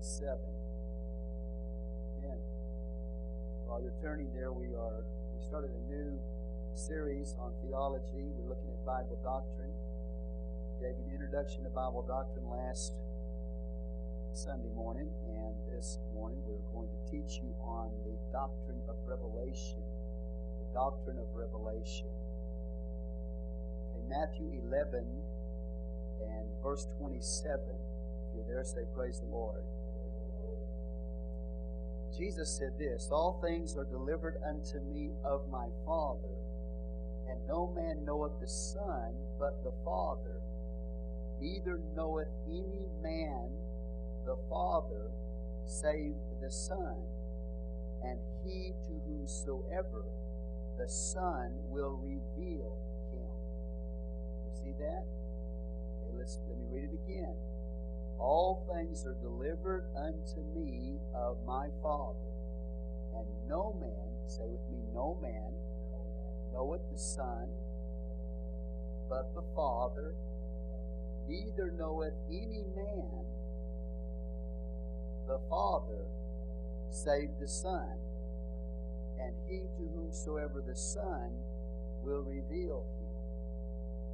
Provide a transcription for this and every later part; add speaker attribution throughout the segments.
Speaker 1: 27. And while you're turning there, we are we started a new series on theology. We're looking at Bible doctrine. Gave you an introduction to Bible doctrine last Sunday morning, and this morning we're going to teach you on the doctrine of revelation. The doctrine of revelation. Okay, Matthew 11 and verse 27. If you're there, say, Praise the Lord. Jesus said this All things are delivered unto me of my Father, and no man knoweth the Son but the Father, neither knoweth any man the Father save the Son, and he to whomsoever the Son will reveal him. You see that? Okay, let's let me read it again. All things are delivered unto me of my Father, and no man, say with me, no man knoweth the Son but the Father, neither knoweth any man the Father save the Son, and he to whomsoever the Son will reveal him.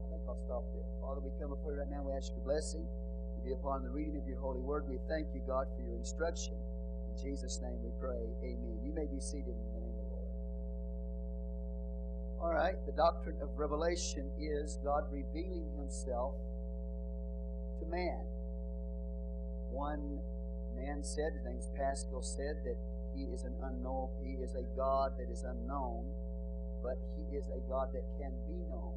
Speaker 1: I think I'll stop there. Father, we come before you right now. We ask your blessing be upon the reading of your holy word. We thank you, God, for your instruction. In Jesus' name we pray. Amen. You may be seated in the name of the Lord. All right, the doctrine of revelation is God revealing himself to man. One man said, his name's Pascal, said that he is an unknown, he is a God that is unknown, but he is a God that can be known.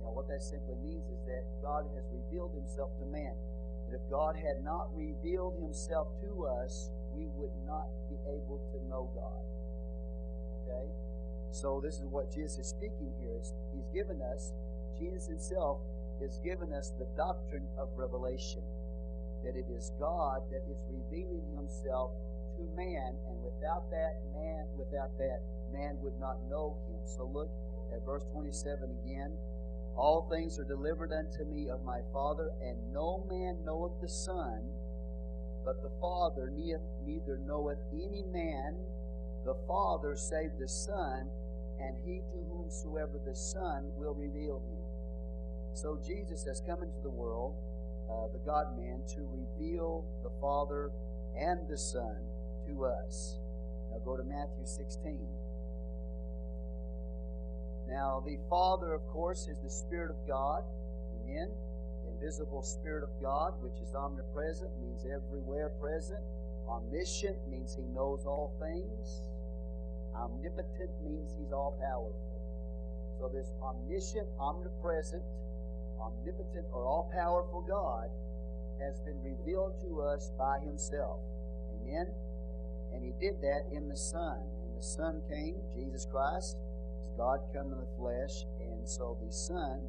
Speaker 1: Now, what that simply means is that God has revealed himself to man. If God had not revealed himself to us, we would not be able to know God. Okay? So, this is what Jesus is speaking here. He's given us, Jesus himself has given us the doctrine of revelation that it is God that is revealing himself to man, and without that man, without that, man would not know him. So look at verse 27 again. All things are delivered unto me of my Father, and no man knoweth the Son, but the Father, neither knoweth any man the Father save the Son, and he to whomsoever the Son will reveal him. So Jesus has come into the world uh, the God man, to reveal the Father and the Son to us. Now go to Matthew 16. Now, the Father, of course, is the Spirit of God. Amen. The invisible Spirit of God, which is omnipresent, means everywhere present. Omniscient means He knows all things. Omnipotent means He's all powerful. So, this omniscient, omnipresent, omnipotent or all powerful God has been revealed to us by Himself. Amen? And He did that in the Son. And the Son came, Jesus Christ, God come in the flesh, and so the Son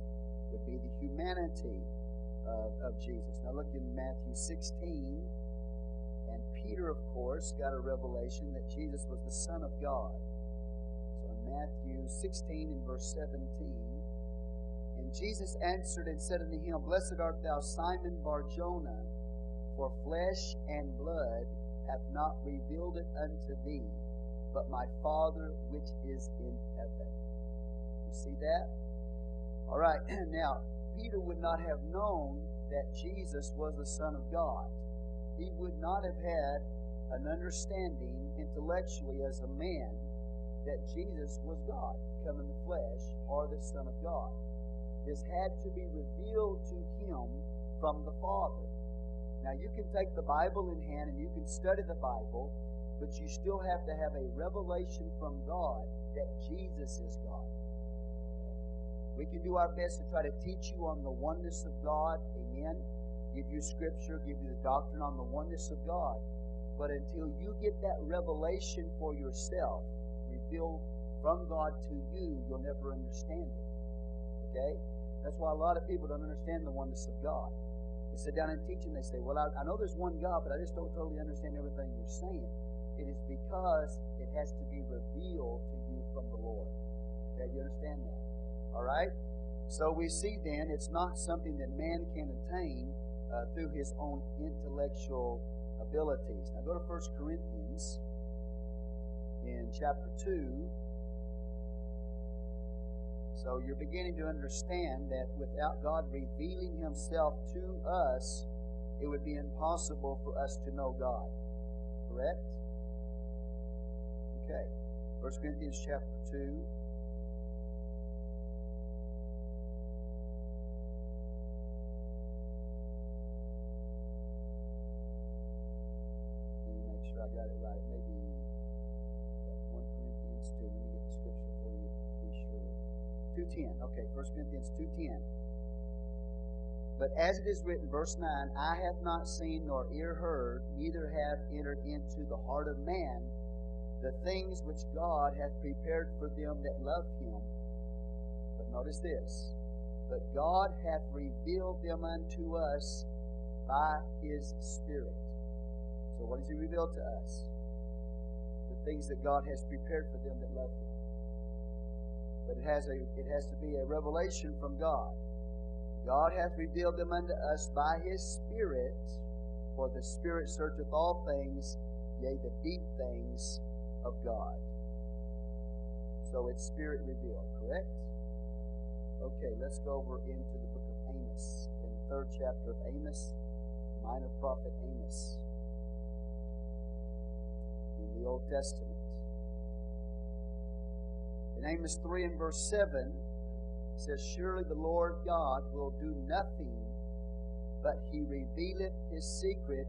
Speaker 1: would be the humanity of, of Jesus. Now look in Matthew 16, and Peter, of course, got a revelation that Jesus was the Son of God. So in Matthew 16 and verse 17, and Jesus answered and said unto him, Blessed art thou, Simon Barjona, for flesh and blood hath not revealed it unto thee, but my Father which is in heaven. You see that? All right, now, Peter would not have known that Jesus was the Son of God. He would not have had an understanding intellectually as a man that Jesus was God, come in the flesh, or the Son of God. This had to be revealed to him from the Father. Now, you can take the Bible in hand and you can study the Bible, but you still have to have a revelation from God that Jesus is God. We can do our best to try to teach you on the oneness of God. Amen. Give you scripture, give you the doctrine on the oneness of God. But until you get that revelation for yourself, revealed from God to you, you'll never understand it. Okay? That's why a lot of people don't understand the oneness of God. They sit down and teach and they say, Well, I, I know there's one God, but I just don't totally understand everything you're saying. Because it has to be revealed to you from the Lord. Okay, you understand that? All right? So we see then it's not something that man can attain, uh, through his own intellectual abilities. Now go to 1 Corinthians in chapter 2. So you're beginning to understand that without God revealing himself to us, it would be impossible for us to know God. Correct? Okay. 1 Corinthians chapter 2. Let me make sure I got it right. Maybe 1 Corinthians 2. Let me get the scripture for you to be sure. 2.10. Okay, 1 Corinthians 2.10. But as it is written, verse 9, I have not seen nor ear heard, neither have entered into the heart of man the things which God hath prepared for them that love him. But notice this. But God hath revealed them unto us by his Spirit. So what does he reveal to us? The things that God has prepared for them that love him. But it has a it has to be a revelation from God. God hath revealed them unto us by his Spirit, for the Spirit searcheth all things, yea, the deep things of God. So it's Spirit revealed, correct? Okay, let's go over into the book of Amos, in the third chapter of Amos, minor prophet Amos, in the Old Testament. In Amos 3 and verse 7, it says, Surely the Lord God will do nothing, but he revealeth his secret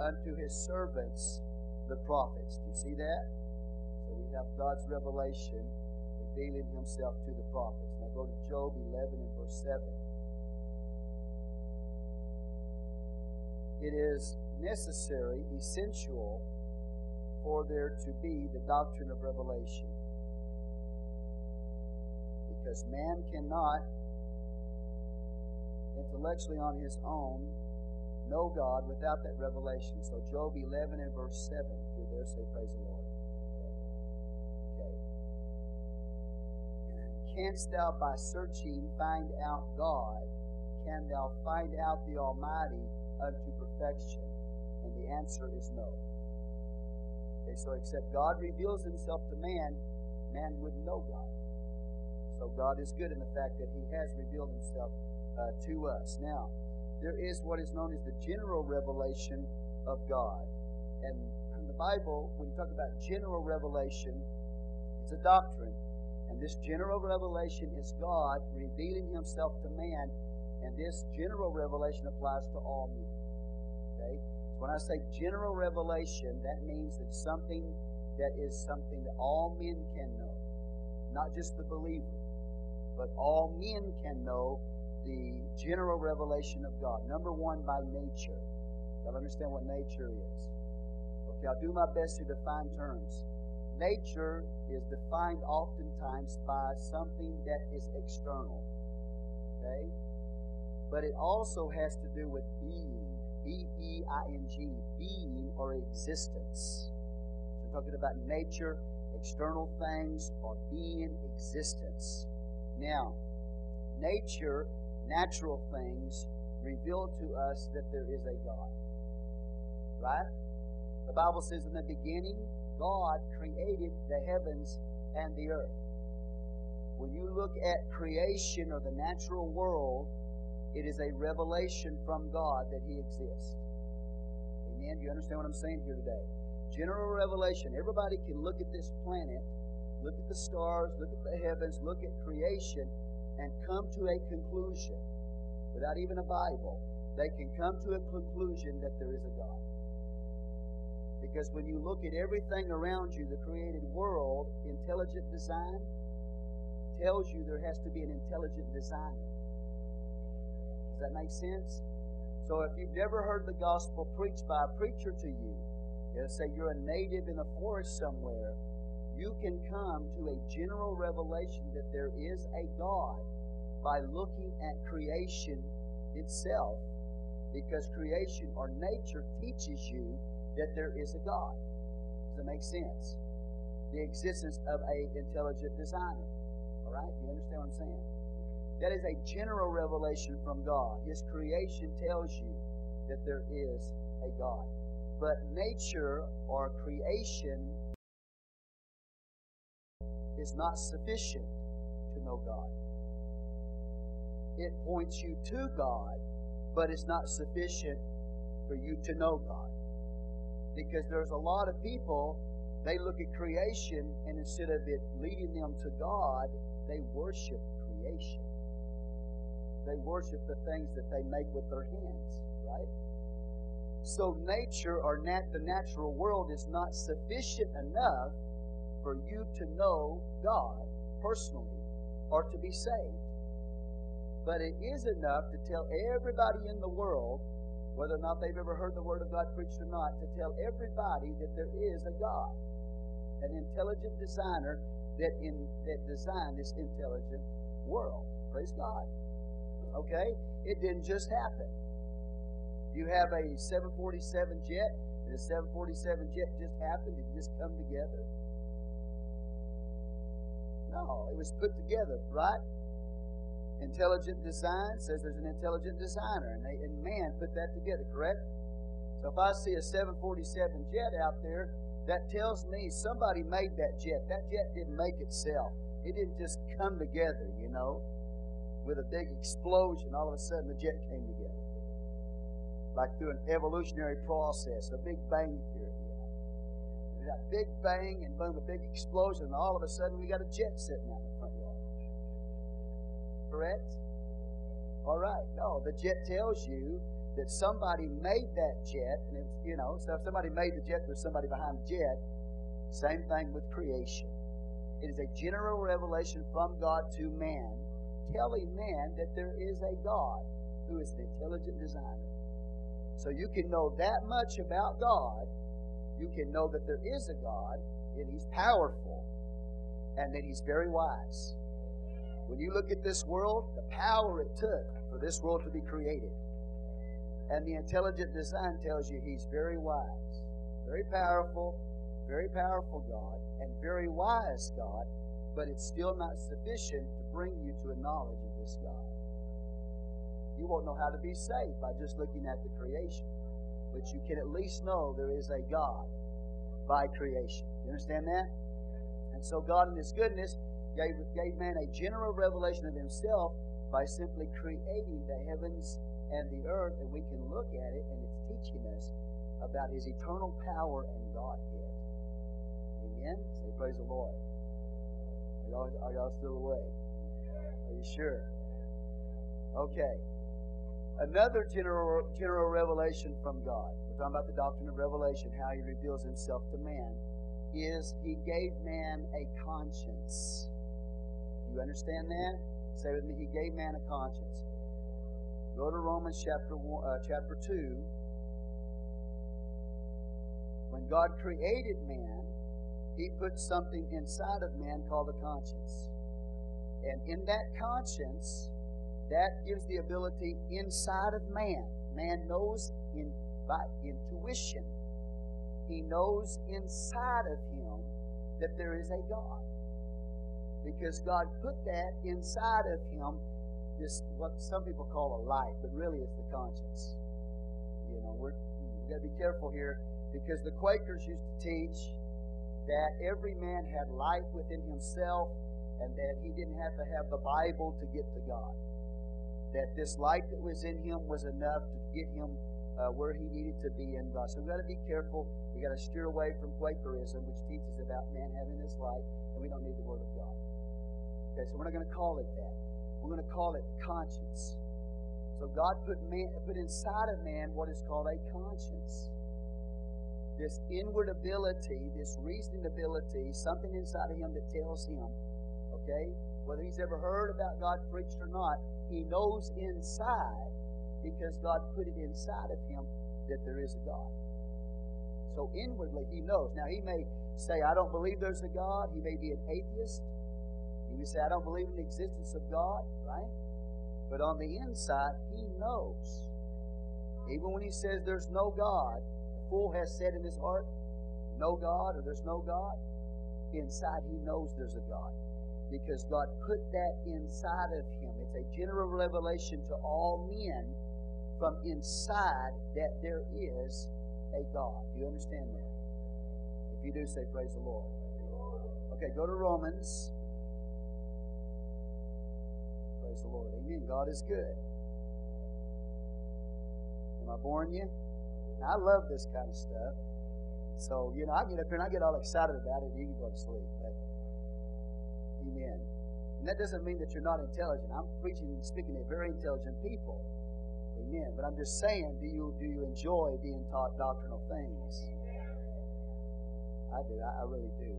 Speaker 1: unto his servants, the prophets. Do you see that? So we have God's revelation revealing himself to the prophets. Now go to Job 11 and verse 7. It is necessary, essential, for there to be the doctrine of revelation because man cannot intellectually on his own know God without that revelation. So Job 11 and verse 7, if you're there, say praise the Lord. Okay. Canst thou by searching find out God? Can thou find out the Almighty unto perfection? And the answer is no. Okay, so except God reveals himself to man, man wouldn't know God. So God is good in the fact that He has revealed Himself uh, to us. Now, there is what is known as the general revelation of God. And in the Bible, when you talk about general revelation, it's a doctrine. And this general revelation is God revealing Himself to man. And this general revelation applies to all men. Okay? So when I say general revelation, that means that something that is something that all men can know, not just the believer but all men can know the general revelation of God. Number one, by nature. Y'all understand what nature is? Okay, I'll do my best to define terms. Nature is defined oftentimes by something that is external. Okay? But it also has to do with being. B E I N G. Being or existence. We're talking about nature, external things, or being, existence. Now, nature, natural things, reveal to us that there is a God. Right? The Bible says in the beginning, God created the heavens and the earth. When you look at creation or the natural world, it is a revelation from God that He exists. Amen? Do you understand what I'm saying here today? General revelation. Everybody can look at this planet look at the stars, look at the heavens, look at creation, and come to a conclusion without even a Bible. They can come to a conclusion that there is a God. Because when you look at everything around you, the created world, intelligent design tells you there has to be an intelligent designer. Does that make sense? So if you've never heard the gospel preached by a preacher to you, let's say you're a native in a forest somewhere, you can come to a general revelation that there is a God by looking at creation itself. Because creation or nature teaches you that there is a God. Does that make sense? The existence of a intelligent designer. All right? You understand what I'm saying? That is a general revelation from God. His creation tells you that there is a God. But nature or creation is not sufficient to know God. It points you to God, but it's not sufficient for you to know God. Because there's a lot of people, they look at creation and instead of it leading them to God, they worship creation. They worship the things that they make with their hands, right? So nature or nat- the natural world is not sufficient enough for you to know God personally or to be saved. But it is enough to tell everybody in the world, whether or not they've ever heard the Word of God preached or not, to tell everybody that there is a God, an intelligent designer that in that designed this intelligent world. Praise God. Okay? It didn't just happen. You have a 747 jet, and the 747 jet just happened, it just come together. No, it was put together, right? Intelligent design says there's an intelligent designer, and, they, and man put that together, correct? So if I see a 747 jet out there, that tells me somebody made that jet. That jet didn't make itself. It didn't just come together, you know, with a big explosion. All of a sudden, the jet came together. Like through an evolutionary process, a big bang theory that big bang and boom, a big explosion, and all of a sudden we got a jet sitting out in the front yard. Correct? All right. No, the jet tells you that somebody made that jet, and it's, you know, so if somebody made the jet, there's somebody behind the jet. Same thing with creation. It is a general revelation from God to man, telling man that there is a God who is an intelligent designer. So you can know that much about God you can know that there is a God and He's powerful and that He's very wise. When you look at this world, the power it took for this world to be created, and the intelligent design tells you He's very wise, very powerful, very powerful God, and very wise God, but it's still not sufficient to bring you to a knowledge of this God. You won't know how to be saved by just looking at the creation but you can at least know there is a God by creation. You understand that? And so God, in His goodness, gave, gave man a general revelation of Himself by simply creating the heavens and the earth, and we can look at it, and it's teaching us about His eternal power and Godhead. Amen? Say, Praise the Lord. Are y'all, are y'all still awake? Are you sure? Okay. Another general, general revelation from God, we're talking about the doctrine of revelation, how He reveals Himself to man, is He gave man a conscience. You understand that? Say with me, He gave man a conscience. Go to Romans chapter one, uh, chapter two. When God created man, He put something inside of man called a conscience, and in that conscience that gives the ability inside of man. Man knows in by intuition. He knows inside of him that there is a God. Because God put that inside of him, this what some people call a light, but really it's the conscience. You know, we're we gotta be careful here because the Quakers used to teach that every man had light within himself and that he didn't have to have the Bible to get to God that this light that was in him was enough to get him uh, where he needed to be in God. So we've got to be careful. We've got to steer away from Quakerism, which teaches about man having this light, and we don't need the Word of God. Okay, so we're not going to call it that. We're going to call it conscience. So God put man, put inside of man what is called a conscience. This inward ability, this reasoning ability, something inside of him that tells him, okay, whether he's ever heard about God preached or not, he knows inside because God put it inside of him that there is a God. So inwardly he knows. Now he may say, I don't believe there's a God. He may be an atheist. He may say, I don't believe in the existence of God, right? But on the inside, he knows. Even when he says there's no God, the fool has said in his heart, no God or there's no God. Inside he knows there's a God. Because God put that inside of him. It's a general revelation to all men from inside that there is a God. Do you understand that? If you do, say, Praise the Lord. Okay, go to Romans. Praise the Lord. Amen. God is good. Am I boring you? Now, I love this kind of stuff. So, you know, I get up here and I get all excited about it. You can go to sleep. And that doesn't mean that you're not intelligent. I'm preaching and speaking to very intelligent people. Amen. But I'm just saying, do you do you enjoy being taught doctrinal things? I do. I, I really do.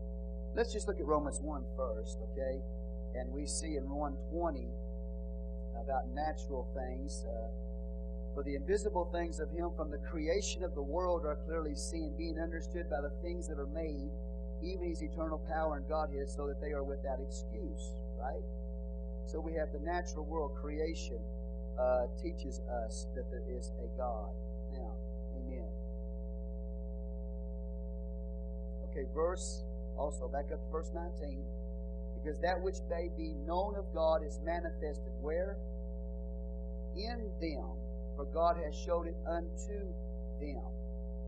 Speaker 1: Let's just look at Romans 1 first, okay? And we see in 120 about natural things. Uh, for the invisible things of Him from the creation of the world are clearly seen, being understood by the things that are made, even His eternal power and God Godhead, so that they are without excuse. Right? So we have the natural world creation uh, teaches us that there is a God. Now, Amen. Okay, verse also back up to verse 19. Because that which may be known of God is manifested where? In them for God has showed it unto them.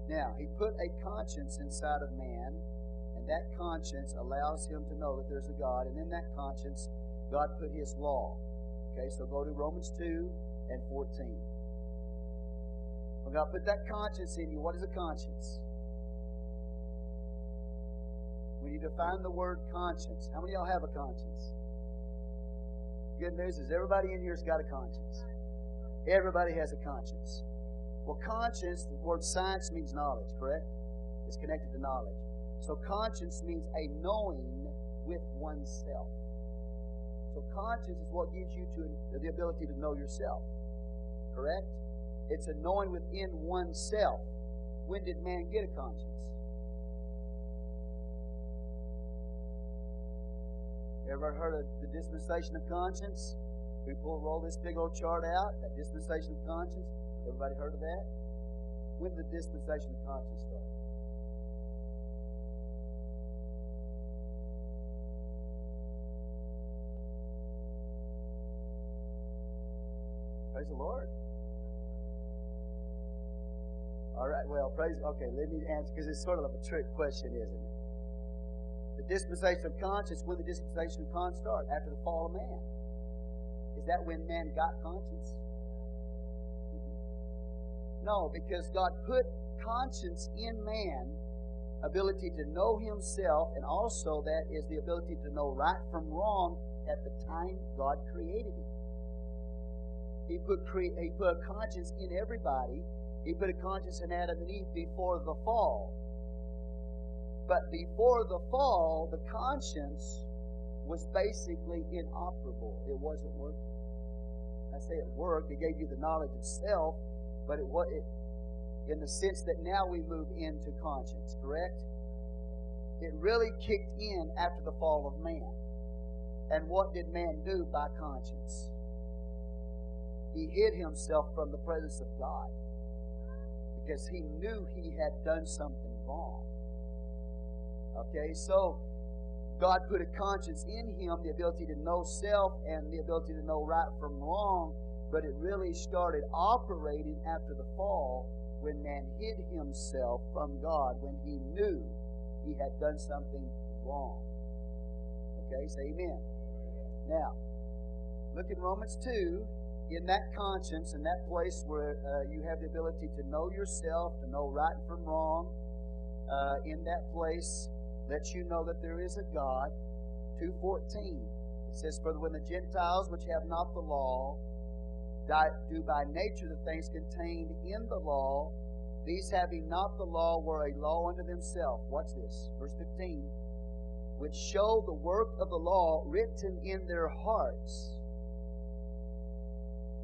Speaker 1: Now, He put a conscience inside of man, and that conscience allows him to know that there's a God, and in that conscience, God put His law. Okay, so go to Romans 2 and 14. When God put that conscience in you, what is a conscience? We need to find the word conscience, how many y'all have a conscience? Good news is everybody in here's got a conscience. Everybody has a conscience. Well, conscience, the word science means knowledge, correct? It's connected to knowledge. So conscience means a knowing with oneself. So conscience is what gives you to the ability to know yourself. Correct? It's a knowing within oneself. When did man get a conscience? Ever heard of the dispensation of conscience? We pull roll this big old chart out, that dispensation of conscience. Everybody heard of that? When did the dispensation of conscience start? Praise the Lord. All right, well, praise. Okay, let me answer because it's sort of a trick question, isn't it? The dispensation of conscience, when the dispensation of conscience start? After the fall of man. Is that when man got conscience? Mm-hmm. No, because God put conscience in man, ability to know himself, and also that is the ability to know right from wrong at the time God created him. He put, cre- he put a conscience in everybody. He put a conscience in Adam and Eve before the fall. But before the fall, the conscience was basically inoperable. It wasn't working. I say it worked. It gave you the knowledge of self, but it was it, in the sense that now we move into conscience. Correct? It really kicked in after the fall of man. And what did man do by conscience? He hid himself from the presence of God because he knew he had done something wrong. Okay, so God put a conscience in him, the ability to know self and the ability to know right from wrong, but it really started operating after the fall when man hid himself from God, when he knew he had done something wrong. Okay, say amen. Now, look in Romans 2, in that conscience, in that place where uh, you have the ability to know yourself, to know right from wrong, uh, in that place, lets you know that there is a God. 2.14, it says, For when the Gentiles which have not the law do by nature the things contained in the law, these having not the law were a law unto themselves. Watch this, verse 15. Which show the work of the law written in their hearts,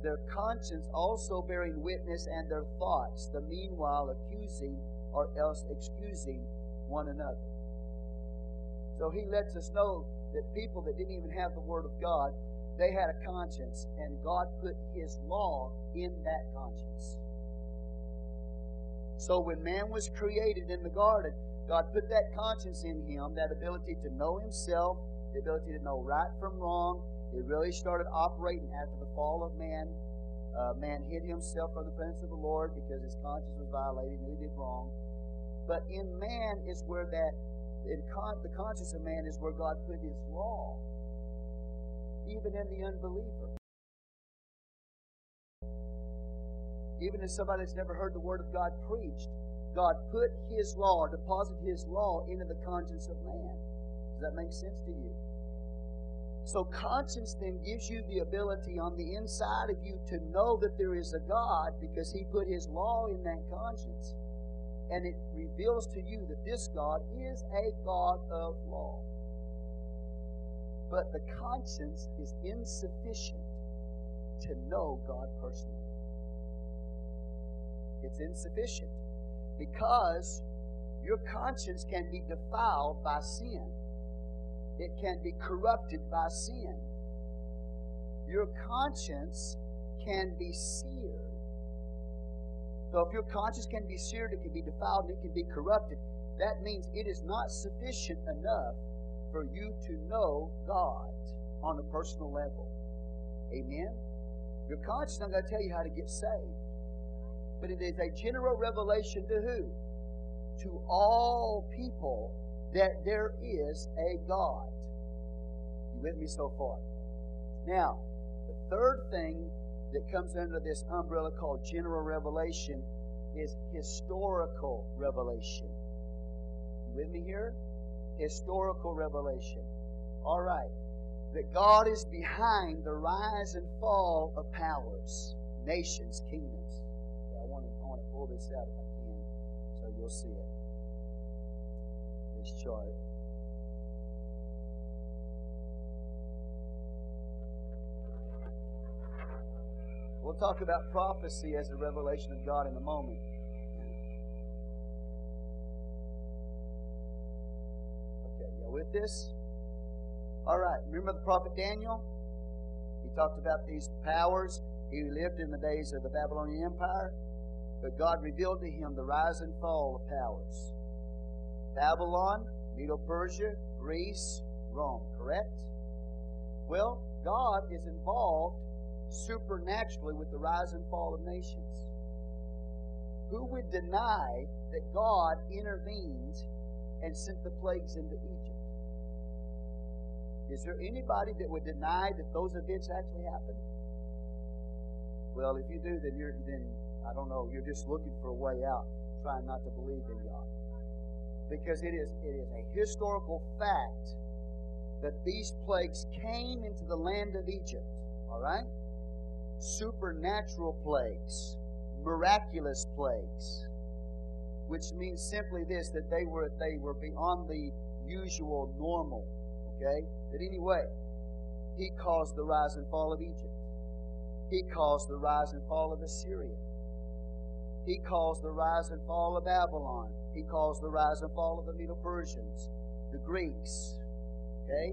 Speaker 1: their conscience also bearing witness, and their thoughts, the meanwhile accusing or else excusing one another. So he lets us know that people that didn't even have the Word of God, they had a conscience, and God put His law in that conscience. So when man was created in the garden, God put that conscience in him, that ability to know himself, the ability to know right from wrong. It really started operating after the fall of man. Uh, man hid himself from the presence of the Lord because his conscience was violated, knew he did wrong. But in man is where that, in con- the conscience of man is where God put his law, even in the unbeliever. Even in somebody that's never heard the Word of God preached, God put His law, deposited His law into the conscience of man. Does that make sense to you? So, conscience then gives you the ability on the inside of you to know that there is a God because He put His law in that conscience. And it reveals to you that this God is a God of law. But the conscience is insufficient to know God personally. It's insufficient because your conscience can be defiled by sin. It can be corrupted by sin. Your conscience can be seared. So if your conscience can be seared, it can be defiled, and it can be corrupted. That means it is not sufficient enough for you to know God on a personal level. Amen? Your conscience not going to tell you how to get saved but it is a general revelation to who? To all people that there is a God. You with me so far? Now, the third thing that comes under this umbrella called general revelation is historical revelation. You with me here? Historical revelation. All right. That God is behind the rise and fall of powers, nations, kingdoms I want to pull this out if I can so you'll see it. This chart. We'll talk about prophecy as a revelation of God in a moment. Okay, you with this? All right, remember the prophet Daniel? He talked about these powers. He lived in the days of the Babylonian Empire. But God revealed to him the rise and fall of powers Babylon, Medo Persia, Greece, Rome, correct? Well, God is involved supernaturally with the rise and fall of nations. Who would deny that God intervened and sent the plagues into Egypt? Is there anybody that would deny that those events actually happened? Well, if you do, then you're then I don't know, you're just looking for a way out, trying not to believe in God. Because it is, it is a historical fact that these plagues came into the land of Egypt. All right? Supernatural plagues, miraculous plagues, which means simply this that they were they were beyond the usual normal. Okay? But anyway, he caused the rise and fall of Egypt. He caused the rise and fall of Assyria. He caused the rise and fall of Babylon. He caused the rise and fall of the Medo Persians, the Greeks. Okay?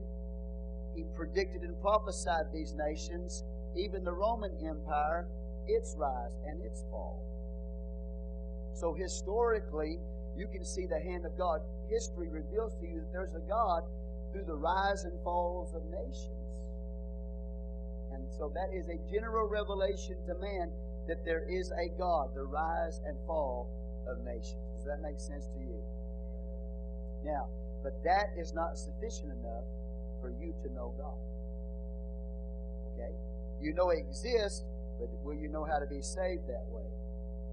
Speaker 1: He predicted and prophesied these nations, even the Roman Empire, its rise and its fall. So historically, you can see the hand of God. History reveals to you that there's a God through the rise and falls of nations. And so that is a general revelation to man that there is a God, the rise and fall of nations. That make sense to you? Now, but that is not sufficient enough for you to know God. Okay? You know He exists, but will you know how to be saved that way?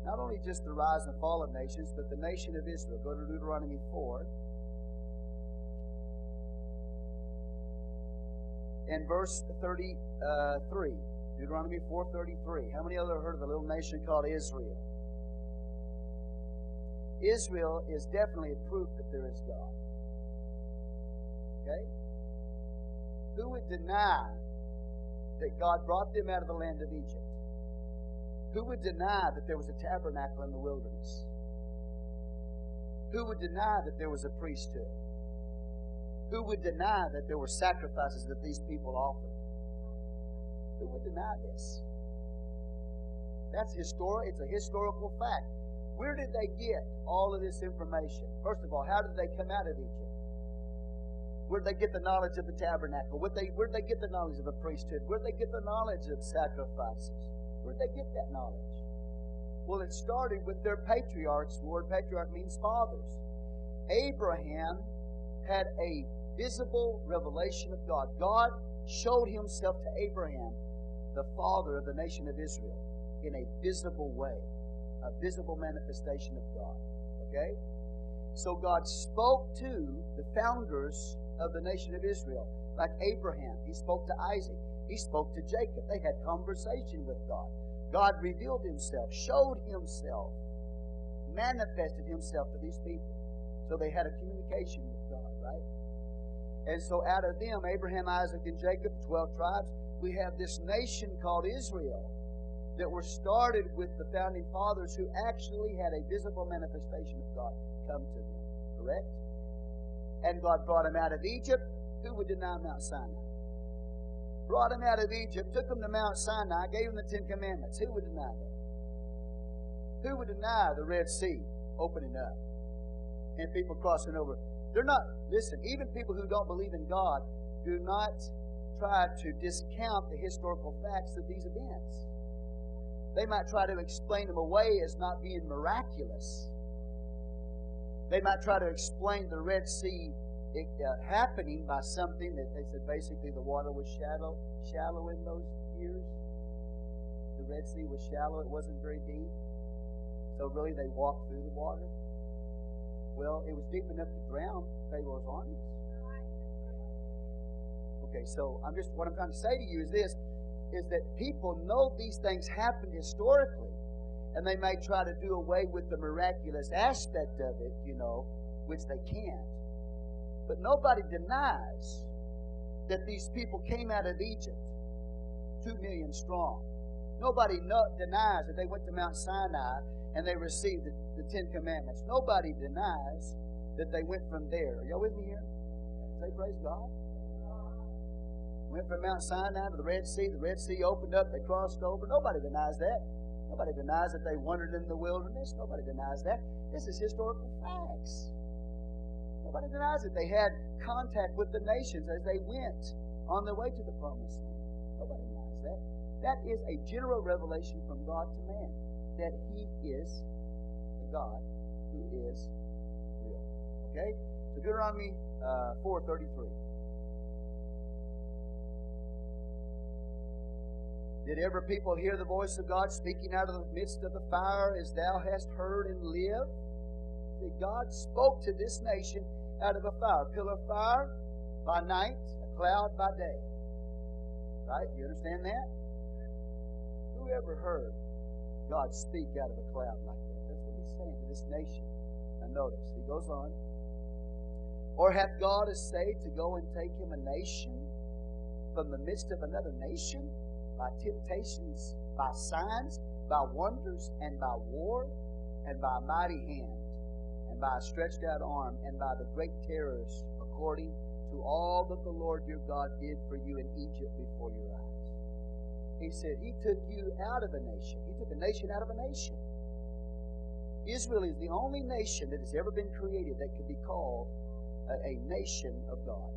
Speaker 1: Not only just the rise and fall of nations, but the nation of Israel. Go to Deuteronomy 4. And verse uh, 33. Deuteronomy 4.33. How many of you heard of a little nation called Israel? Israel is definitely a proof that there is God. Okay? Who would deny that God brought them out of the land of Egypt? Who would deny that there was a tabernacle in the wilderness? Who would deny that there was a priesthood? Who would deny that there were sacrifices that these people offered? Who would deny this? That's historic. It's a historical fact. Where did they get all of this information? First of all, how did they come out of Egypt? Where did they get the knowledge of the tabernacle? Where did they, where'd they get the knowledge of a priesthood? Where did they get the knowledge of sacrifices? Where did they get that knowledge? Well, it started with their patriarchs. The word patriarch means fathers. Abraham had a visible revelation of God. God showed himself to Abraham, the father of the nation of Israel, in a visible way, a visible manifestation of God. Okay? So God spoke to the founders of the nation of Israel, like Abraham. He spoke to Isaac. He spoke to Jacob. They had conversation with God. God revealed himself, showed himself, manifested himself to these people. So they had a communication with God, right? And so out of them, Abraham, Isaac, and Jacob, 12 tribes, we have this nation called Israel that were started with the founding fathers who actually had a visible manifestation of God come to them. Correct? And God brought them out of Egypt. Who would deny Mount Sinai? Brought them out of Egypt, took them to Mount Sinai, gave them the Ten Commandments. Who would deny that? Who would deny the Red Sea opening up and people crossing over? They're not, listen, even people who don't believe in God do not try to discount the historical facts of these events. They might try to explain them away as not being miraculous. They might try to explain the Red Sea uh, happening by something that they said basically the water was shallow, shallow in those years. The Red Sea was shallow; it wasn't very deep. So really, they walked through the water. Well, it was deep enough to drown Pharaoh's armies. Okay, so I'm just what I'm trying to say to you is this: is that people know these things happened historically, and they may try to do away with the miraculous aspect of it, you know, which they can't. But nobody denies that these people came out of Egypt, two million strong. Nobody no, denies that they went to Mount Sinai and they received the, the Ten Commandments. Nobody denies that they went from there. Are y'all with me here? Say praise God. Went from Mount Sinai to the Red Sea. The Red Sea opened up. They crossed over. Nobody denies that. Nobody denies that they wandered in the wilderness. Nobody denies that. This is historical facts. Nobody denies it. They had contact with the nations as they went on their way to the promised land. Nobody denies that. That is a general revelation from God to man that He is the God who is real. Okay? So Deuteronomy uh, 4.33. Did ever people hear the voice of God speaking out of the midst of the fire as thou hast heard and lived? That God spoke to this nation out of a fire. A pillar of fire by night, a cloud by day. Right? You understand that? Who ever heard God speak out of a cloud like that? That's what he's saying to this nation. Now notice, he goes on. Or hath God essayed to go and take him a nation from the midst of another nation by temptations, by signs, by wonders, and by war, and by a mighty hand? and by a stretched out arm, and by the great terrors, according to all that the Lord your God did for you in Egypt before your eyes. He said, He took you out of a nation. He took a nation out of a nation. Israel is the only nation that has ever been created that could be called a, a nation of God.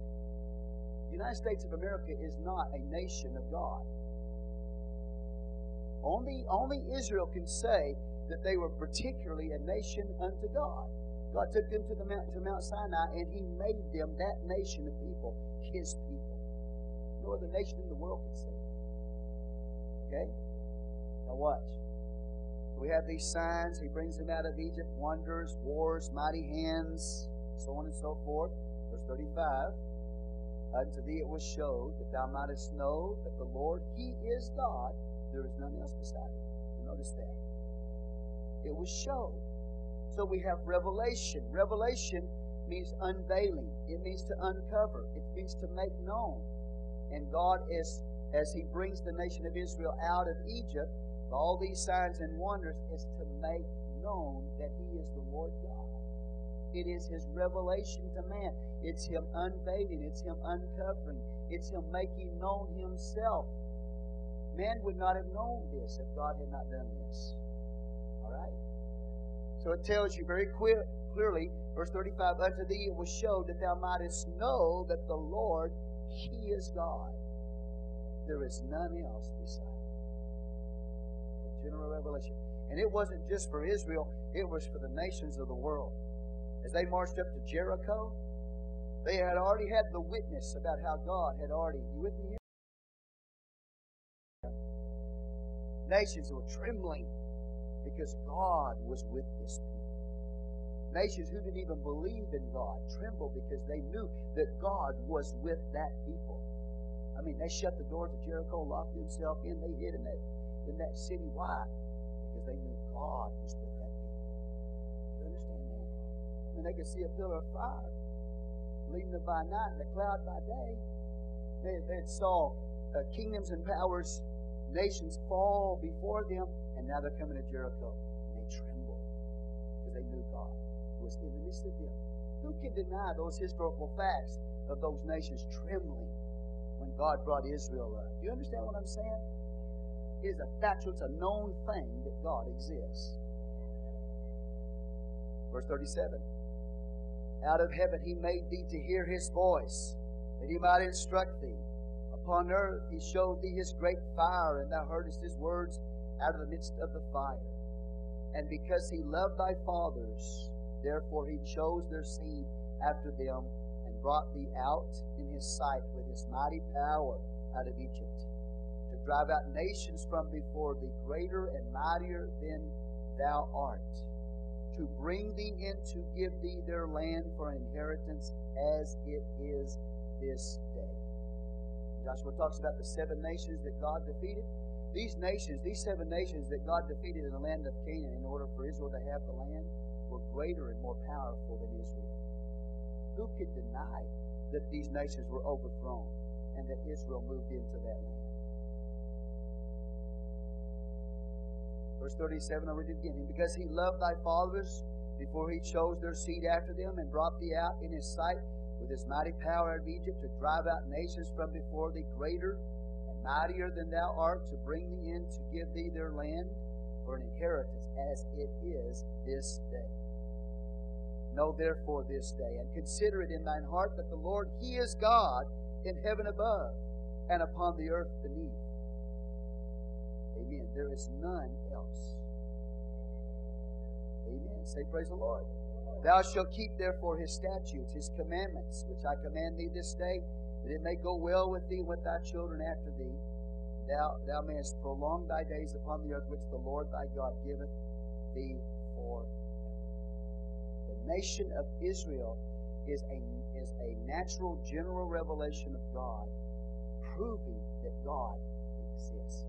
Speaker 1: The United States of America is not a nation of God. Only, only Israel can say that they were particularly a nation unto God. God took them to the mount, to Mount Sinai, and He made them that nation of people, His people. No other nation in the world can say that. Okay? Now watch. We have these signs. He brings them out of Egypt, wonders, wars, mighty hands, so on and so forth. Verse 35. Unto thee it was showed that thou mightest know that the Lord, He is God. There is none else beside Him. Notice that. It was showed. So we have revelation. Revelation means unveiling. It means to uncover. It means to make known. And God is as he brings the nation of Israel out of Egypt, all these signs and wonders is to make known that he is the Lord God. It is his revelation to man. It's him unveiling. It's him uncovering. It's him making known himself. Man would not have known this if God had not done this. All right? So it tells you very clear, clearly, verse 35 Unto thee it was showed that thou mightest know that the Lord, He is God. There is none else beside General revelation. And it wasn't just for Israel, it was for the nations of the world. As they marched up to Jericho, they had already had the witness about how God had already. You with me here? Nations were trembling because God was with this people. Nations who didn't even believe in God trembled because they knew that God was with that people. I mean, they shut the doors of Jericho, locked themselves in, they hid in that in that city. Why? Because they knew God was with that people. You understand that? I mean, they could see a pillar of fire leading them by night and a cloud by day. They, they saw uh, kingdoms and powers, nations fall before them, and now they're coming to Jericho. And they tremble because they knew God was in the midst of them. Who can deny those historical facts of those nations trembling when God brought Israel up? Do you understand what I'm saying? It is a factual, it's a known thing that God exists. Verse 37 out of heaven he made thee to hear his voice, that he might instruct thee. Upon earth he showed thee his great fire, and thou heardest his words out of the midst of the fire. And because he loved thy fathers, therefore he chose their seed after them, and brought thee out in his sight with his mighty power out of Egypt, to drive out nations from before thee, greater and mightier than thou art to bring thee in to give thee their land for inheritance as it is this. Joshua talks about the seven nations that God defeated. These nations, these seven nations that God defeated in the land of Canaan in order for Israel to have the land, were greater and more powerful than Israel. Who could deny that these nations were overthrown and that Israel moved into that land? Verse 37, I'll read it again. And because he loved thy fathers before he chose their seed after them and brought thee out in his sight with his mighty power out of Egypt to drive out nations from before thee greater and mightier than thou art to bring thee in to give thee their land for an inheritance as it is this day. Know therefore this day and consider it in thine heart that the Lord, He is God in heaven above and upon the earth beneath. Amen. There is none else. Amen. Say, Praise the Lord. Thou shalt keep therefore his statutes, his commandments, which I command thee this day, that it may go well with thee and with thy children after thee. Thou, thou mayest prolong thy days upon the earth which the Lord thy God giveth thee for. The nation of Israel is a, is a natural general revelation of God, proving that God exists.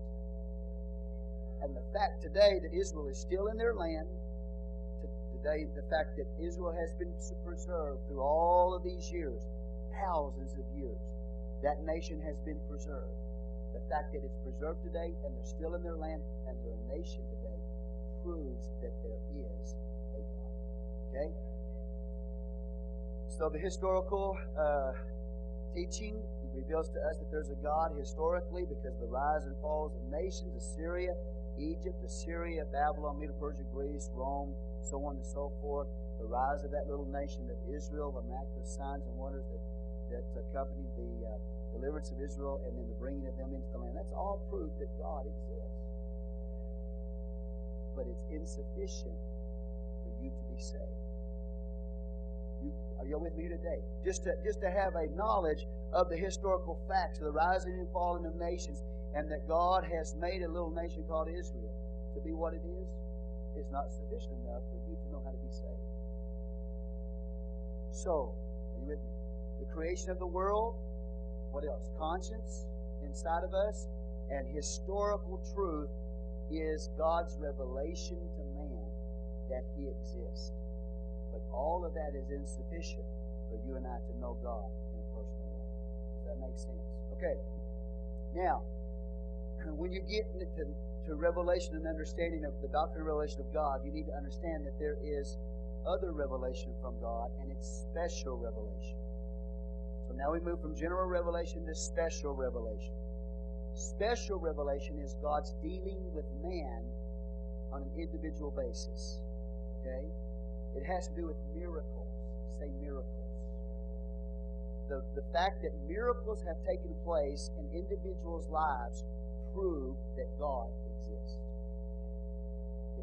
Speaker 1: And the fact today that Israel is still in their land, the fact that Israel has been preserved through all of these years, thousands of years, that nation has been preserved. The fact that it's preserved today and they're still in their land and they're a nation today proves that there is a God. Okay? So the historical uh, teaching reveals to us that there's a God historically because of the rise and falls of nations, Assyria, Egypt, Assyria, Babylon, Medo Persia, Greece, Rome, so on and so forth. The rise of that little nation of Israel, the miraculous signs and wonders that, that accompanied the uh, deliverance of Israel, and then the bringing of them into the land. That's all proof that God exists. But it's insufficient for you to be saved. You, are you with me today? Just to, just to have a knowledge of the historical facts of the rising and falling of nations and that God has made a little nation called Israel to be what it is, is not sufficient enough So, are you with me? The creation of the world, what else? Conscience inside of us, and historical truth is God's revelation to man that He exists. But all of that is insufficient for you and I to know God in a personal way. Does that make sense? Okay. Now, when you get into to revelation and understanding of the doctrine and revelation of God, you need to understand that there is other revelation from God, and it's special revelation. So now we move from general revelation to special revelation. Special revelation is God's dealing with man on an individual basis. Okay? It has to do with miracles. Say miracles. The, the fact that miracles have taken place in individuals' lives prove that God.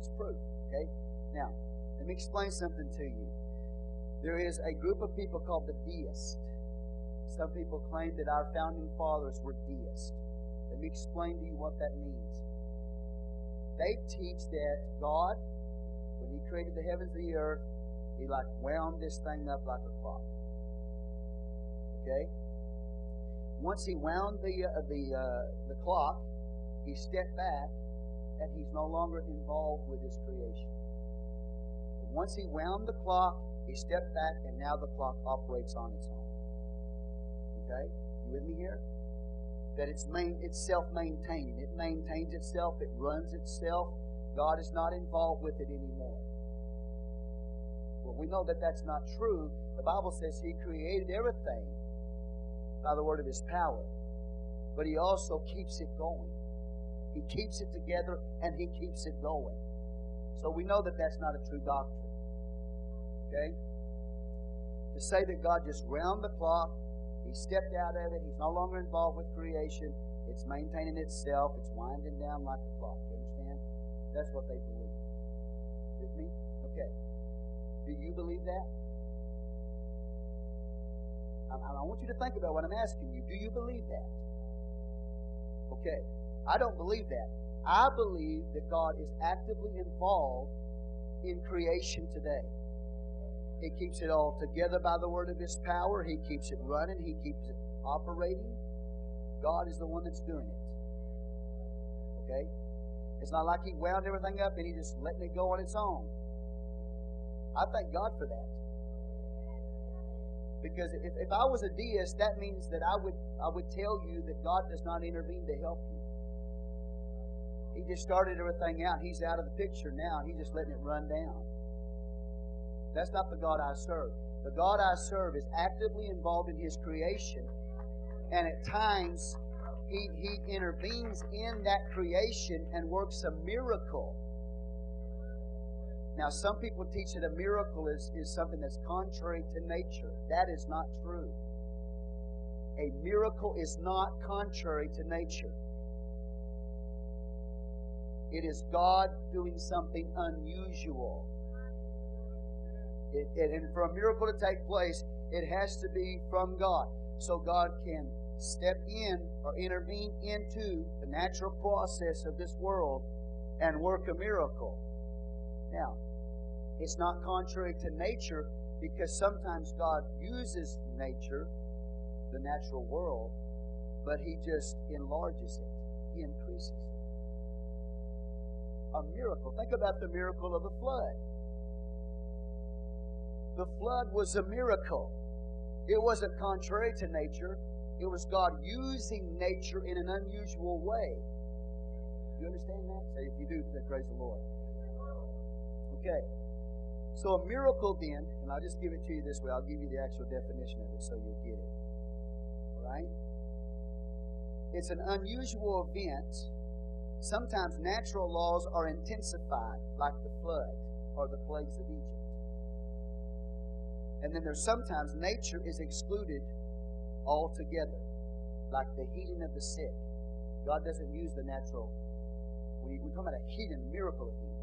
Speaker 1: It's proof. Okay? Now, let me explain something to you. There is a group of people called the deists. Some people claim that our founding fathers were deists. Let me explain to you what that means. They teach that God, when He created the heavens and the earth, He like wound this thing up like a clock. Okay? Once He wound the uh, the uh, the clock, He stepped back, and He's no longer involved with His creation. Once He wound the clock, He stepped back, and now the clock operates on its own. Okay? You with me here? That it's main, it's self-maintaining. It maintains itself. It runs itself. God is not involved with it anymore. Well, we know that that's not true. The Bible says He created everything by the word of His power, but He also keeps it going. He keeps it together and He keeps it going. So we know that that's not a true doctrine. Okay? To say that God just round the clock he stepped out of it. He's no longer involved with creation. It's maintaining itself. It's winding down like a clock. You understand? That's what they believe. With me? Okay. Do you believe that? I, I want you to think about what I'm asking you. Do you believe that? Okay. I don't believe that. I believe that God is actively involved in creation today. He keeps it all together by the word of His power. He keeps it running. He keeps it operating. God is the one that's doing it. Okay? It's not like He wound everything up and He just letting it go on its own. I thank God for that. Because if, if I was a deist, that means that I would I would tell you that God does not intervene to help you. He just started everything out. He's out of the picture now. He's just letting it run down. That's not the God I serve. The God I serve is actively involved in His creation, and at times He, he intervenes in that creation and works a miracle. Now, some people teach that a miracle is, is something that's contrary to nature. That is not true. A miracle is not contrary to nature. It is God doing something unusual. It, it, and for a miracle to take place, it has to be from God. So God can step in or intervene into the natural process of this world and work a miracle. Now, it's not contrary to nature because sometimes God uses nature, the natural world, but He just enlarges it, He increases it. A miracle. Think about the miracle of the flood. The flood was a miracle. It wasn't contrary to nature. It was God using nature in an unusual way. You understand that? Say if you do, then praise the Lord. Okay. So a miracle then, and I'll just give it to you this way. I'll give you the actual definition of it so you'll get it. All right? It's an unusual event. Sometimes natural laws are intensified, like the flood or the plagues of Egypt. And then there's sometimes nature is excluded altogether, like the healing of the sick. God doesn't use the natural. We, we're talking about a healing, miracle of healing.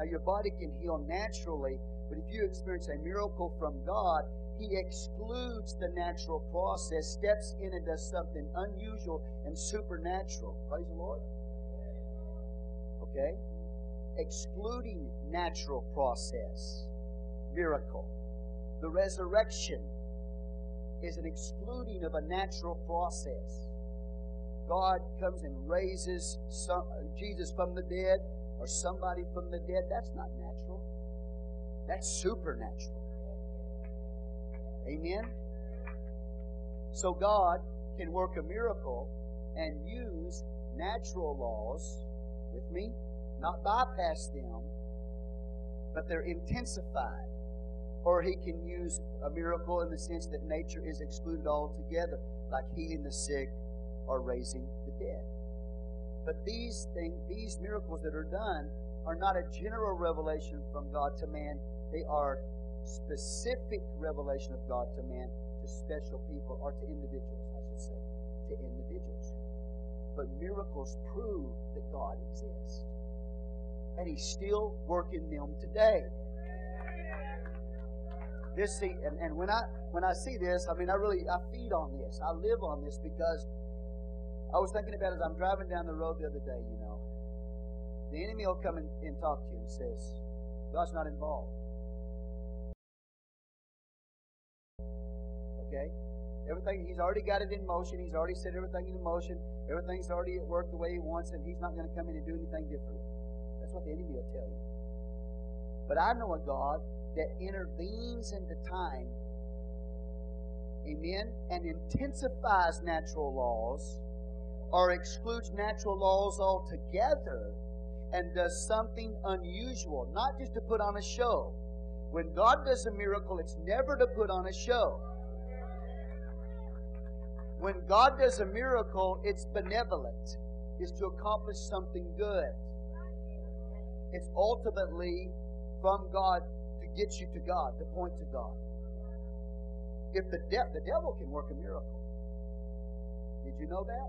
Speaker 1: Now, your body can heal naturally, but if you experience a miracle from God, He excludes the natural process, steps in and does something unusual and supernatural. Praise the Lord. Okay? Excluding natural process, miracle. The resurrection is an excluding of a natural process. God comes and raises some, Jesus from the dead or somebody from the dead. That's not natural. That's supernatural. Amen? So God can work a miracle and use natural laws with me, not bypass them, but they're intensified or he can use a miracle in the sense that nature is excluded altogether, like healing the sick or raising the dead. But these things, these miracles that are done, are not a general revelation from God to man, they are specific revelation of God to man, to special people, or to individuals, I should say, to individuals. But miracles prove God exists. And He's still working them today. This see, and, and when I when I see this, I mean I really I feed on this. I live on this because I was thinking about it as I'm driving down the road the other day, you know. The enemy will come and talk to you and says, God's not involved. Okay? Everything, he's already got it in motion. He's already set everything in motion. Everything's already at work the way he wants, and he's not going to come in and do anything different. That's what the enemy will tell you. But I know a God that intervenes into time, amen, and intensifies natural laws or excludes natural laws altogether and does something unusual, not just to put on a show. When God does a miracle, it's never to put on a show. When God does a miracle, it's benevolent, it's to accomplish something good. It's ultimately from God to get you to God, to point to God. If the, de- the devil can work a miracle, did you know that?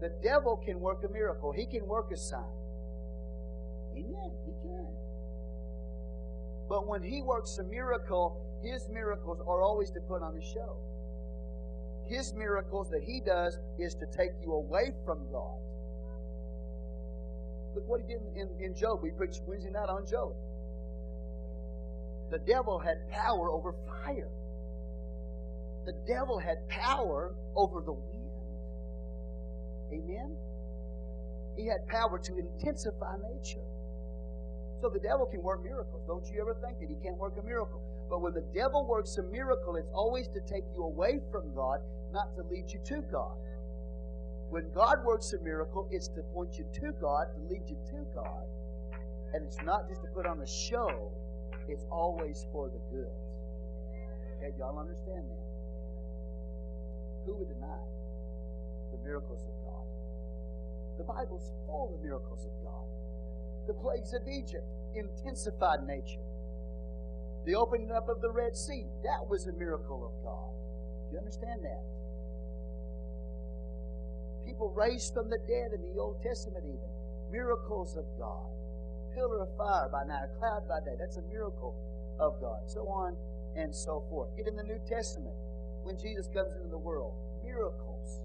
Speaker 1: The devil can work a miracle. He can work a sign. Amen. He can. But when he works a miracle, his miracles are always to put on a show. His miracles that he does is to take you away from God. Look what he did in, in Job. We preached Wednesday night on Job. The devil had power over fire. The devil had power over the wind. Amen? He had power to intensify nature. So the devil can work miracles. Don't you ever think that he can't work a miracle. But when the devil works a miracle, it's always to take you away from God, not to lead you to God. When God works a miracle, it's to point you to God, to lead you to God. And it's not just to put on a show, it's always for the good. Okay, y'all understand that? Who would deny the miracles of God? The Bible's full of miracles of God. The plagues of Egypt intensified nature. The opening up of the Red Sea, that was a miracle of God. Do you understand that? People raised from the dead in the Old Testament, even. Miracles of God. Pillar of fire by night, a cloud by day. That's a miracle of God. So on and so forth. Get in the New Testament. When Jesus comes into the world, miracles.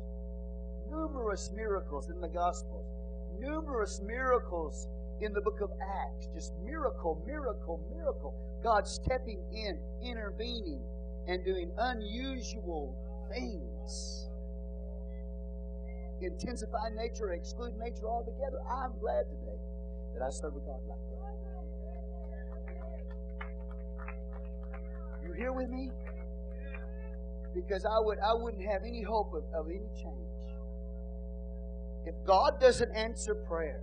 Speaker 1: Numerous miracles in the Gospels. Numerous miracles in the book of Acts. Just miracle, miracle, miracle. God stepping in, intervening, and doing unusual things. Intensify nature, exclude nature altogether. I'm glad today that I serve a God like that. You here with me? Because I would I wouldn't have any hope of, of any change. If God doesn't answer prayer,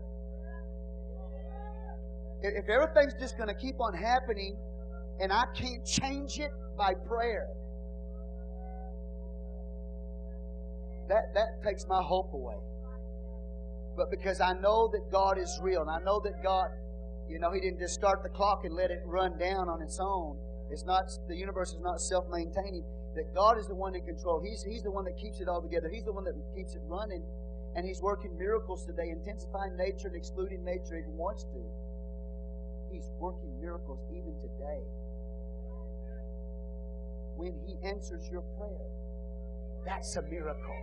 Speaker 1: if everything's just going to keep on happening and I can't change it by prayer, that, that takes my hope away. But because I know that God is real, and I know that God, you know, He didn't just start the clock and let it run down on its own. It's not the universe is not self-maintaining. That God is the one in control. He's He's the one that keeps it all together. He's the one that keeps it running, and He's working miracles today, intensifying nature and excluding nature if He wants to. Working miracles even today. When He answers your prayer, that's a miracle.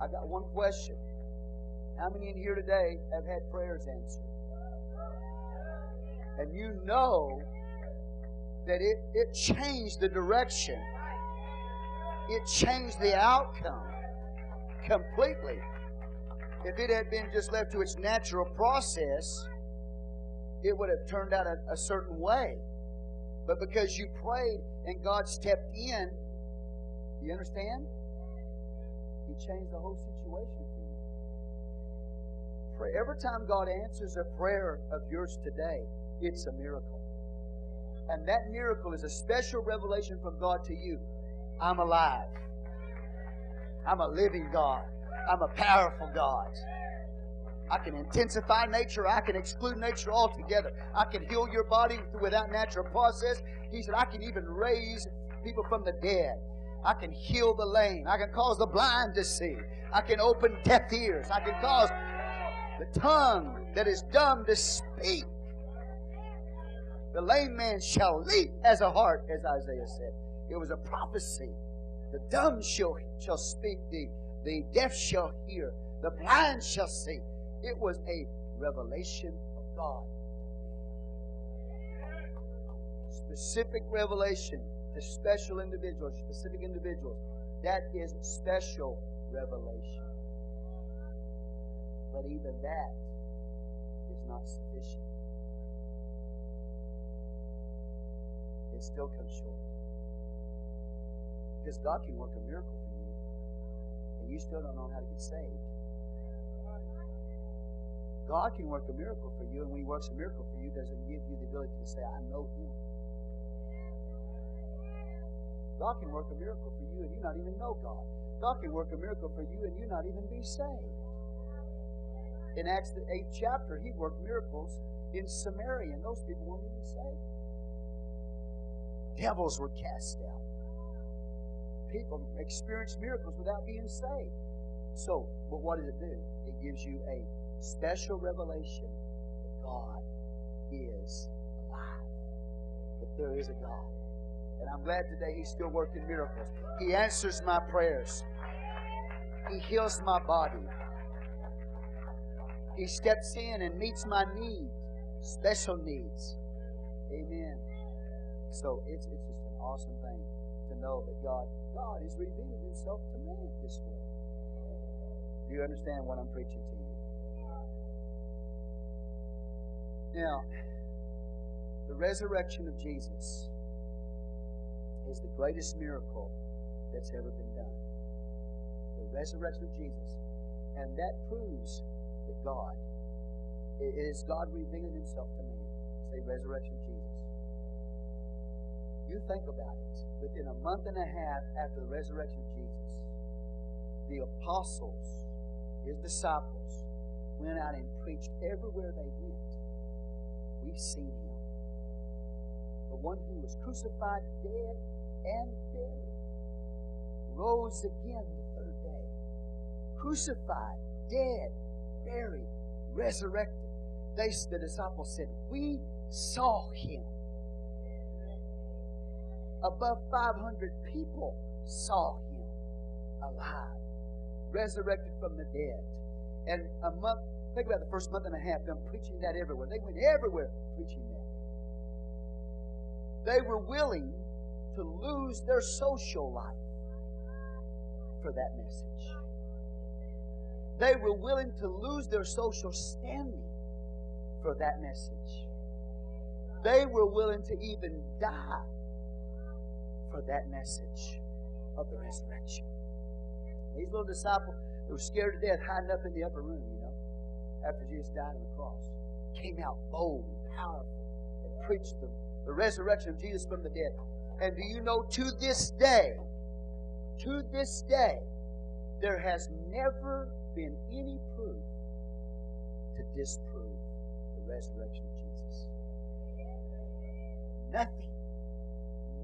Speaker 1: I got one question. How many in here today have had prayers answered? And you know that it, it changed the direction, it changed the outcome completely. If it had been just left to its natural process, it would have turned out a, a certain way. But because you prayed and God stepped in, you understand? He changed the whole situation for you. Pray. Every time God answers a prayer of yours today, it's a miracle. And that miracle is a special revelation from God to you. I'm alive. I'm a living God. I'm a powerful God. I can intensify nature. I can exclude nature altogether. I can heal your body without natural process. He said, I can even raise people from the dead. I can heal the lame. I can cause the blind to see. I can open deaf ears. I can cause the tongue that is dumb to speak. The lame man shall leap as a hart, as Isaiah said. It was a prophecy. The dumb shall, shall speak, the, the deaf shall hear, the blind shall see. It was a revelation of God. Specific revelation to special individuals, specific individuals. That is special revelation. But even that is not sufficient. It still comes short. Because God can work a miracle for you, and you still don't know how to get saved. God can work a miracle for you, and when He works a miracle for you, doesn't give you the ability to say, I know Him. God can work a miracle for you, and you not even know God. God can work a miracle for you, and you not even be saved. In Acts the eighth chapter, He worked miracles in Samaria, and those people weren't even saved. Devils were cast out. People experienced miracles without being saved. So, but what does it do? It gives you a special revelation that God is alive, that there is a God. And I'm glad today He's still working miracles. He answers my prayers, He heals my body, He steps in and meets my needs, special needs. Amen. So it's, it's just an awesome thing to know that God, God is revealing Himself to man this way. Do you understand what I'm preaching to you? Now, the resurrection of Jesus is the greatest miracle that's ever been done. The resurrection of Jesus. And that proves that God, it is God revealing Himself to man. Say, resurrection of Jesus. You think about it. Within a month and a half after the resurrection of Jesus, the apostles, his disciples, went out and preached everywhere they went. We've seen him. The one who was crucified, dead, and buried, rose again the third day. Crucified, dead, buried, resurrected. They, the disciples said, We saw him. Above 500 people saw him alive, resurrected from the dead. And a month, think about the first month and a half, them preaching that everywhere. They went everywhere preaching that. They were willing to lose their social life for that message. They were willing to lose their social standing for that message. They were willing to even die for that message of the resurrection. These little disciples, they were scared to death, hiding up in the upper room, after Jesus died on the cross, came out bold and powerful and preached the, the resurrection of Jesus from the dead. And do you know, to this day, to this day, there has never been any proof to disprove the resurrection of Jesus. Nothing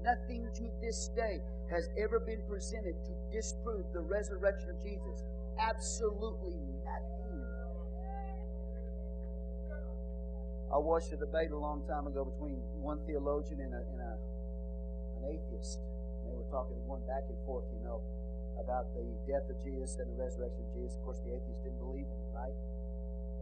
Speaker 1: Nothing to this day has ever been presented to disprove the resurrection of Jesus. Absolutely nothing. I watched a debate a long time ago between one theologian and, a, and a, an atheist. And they were talking, going back and forth, you know, about the death of Jesus and the resurrection of Jesus. Of course, the atheist didn't believe in it, right?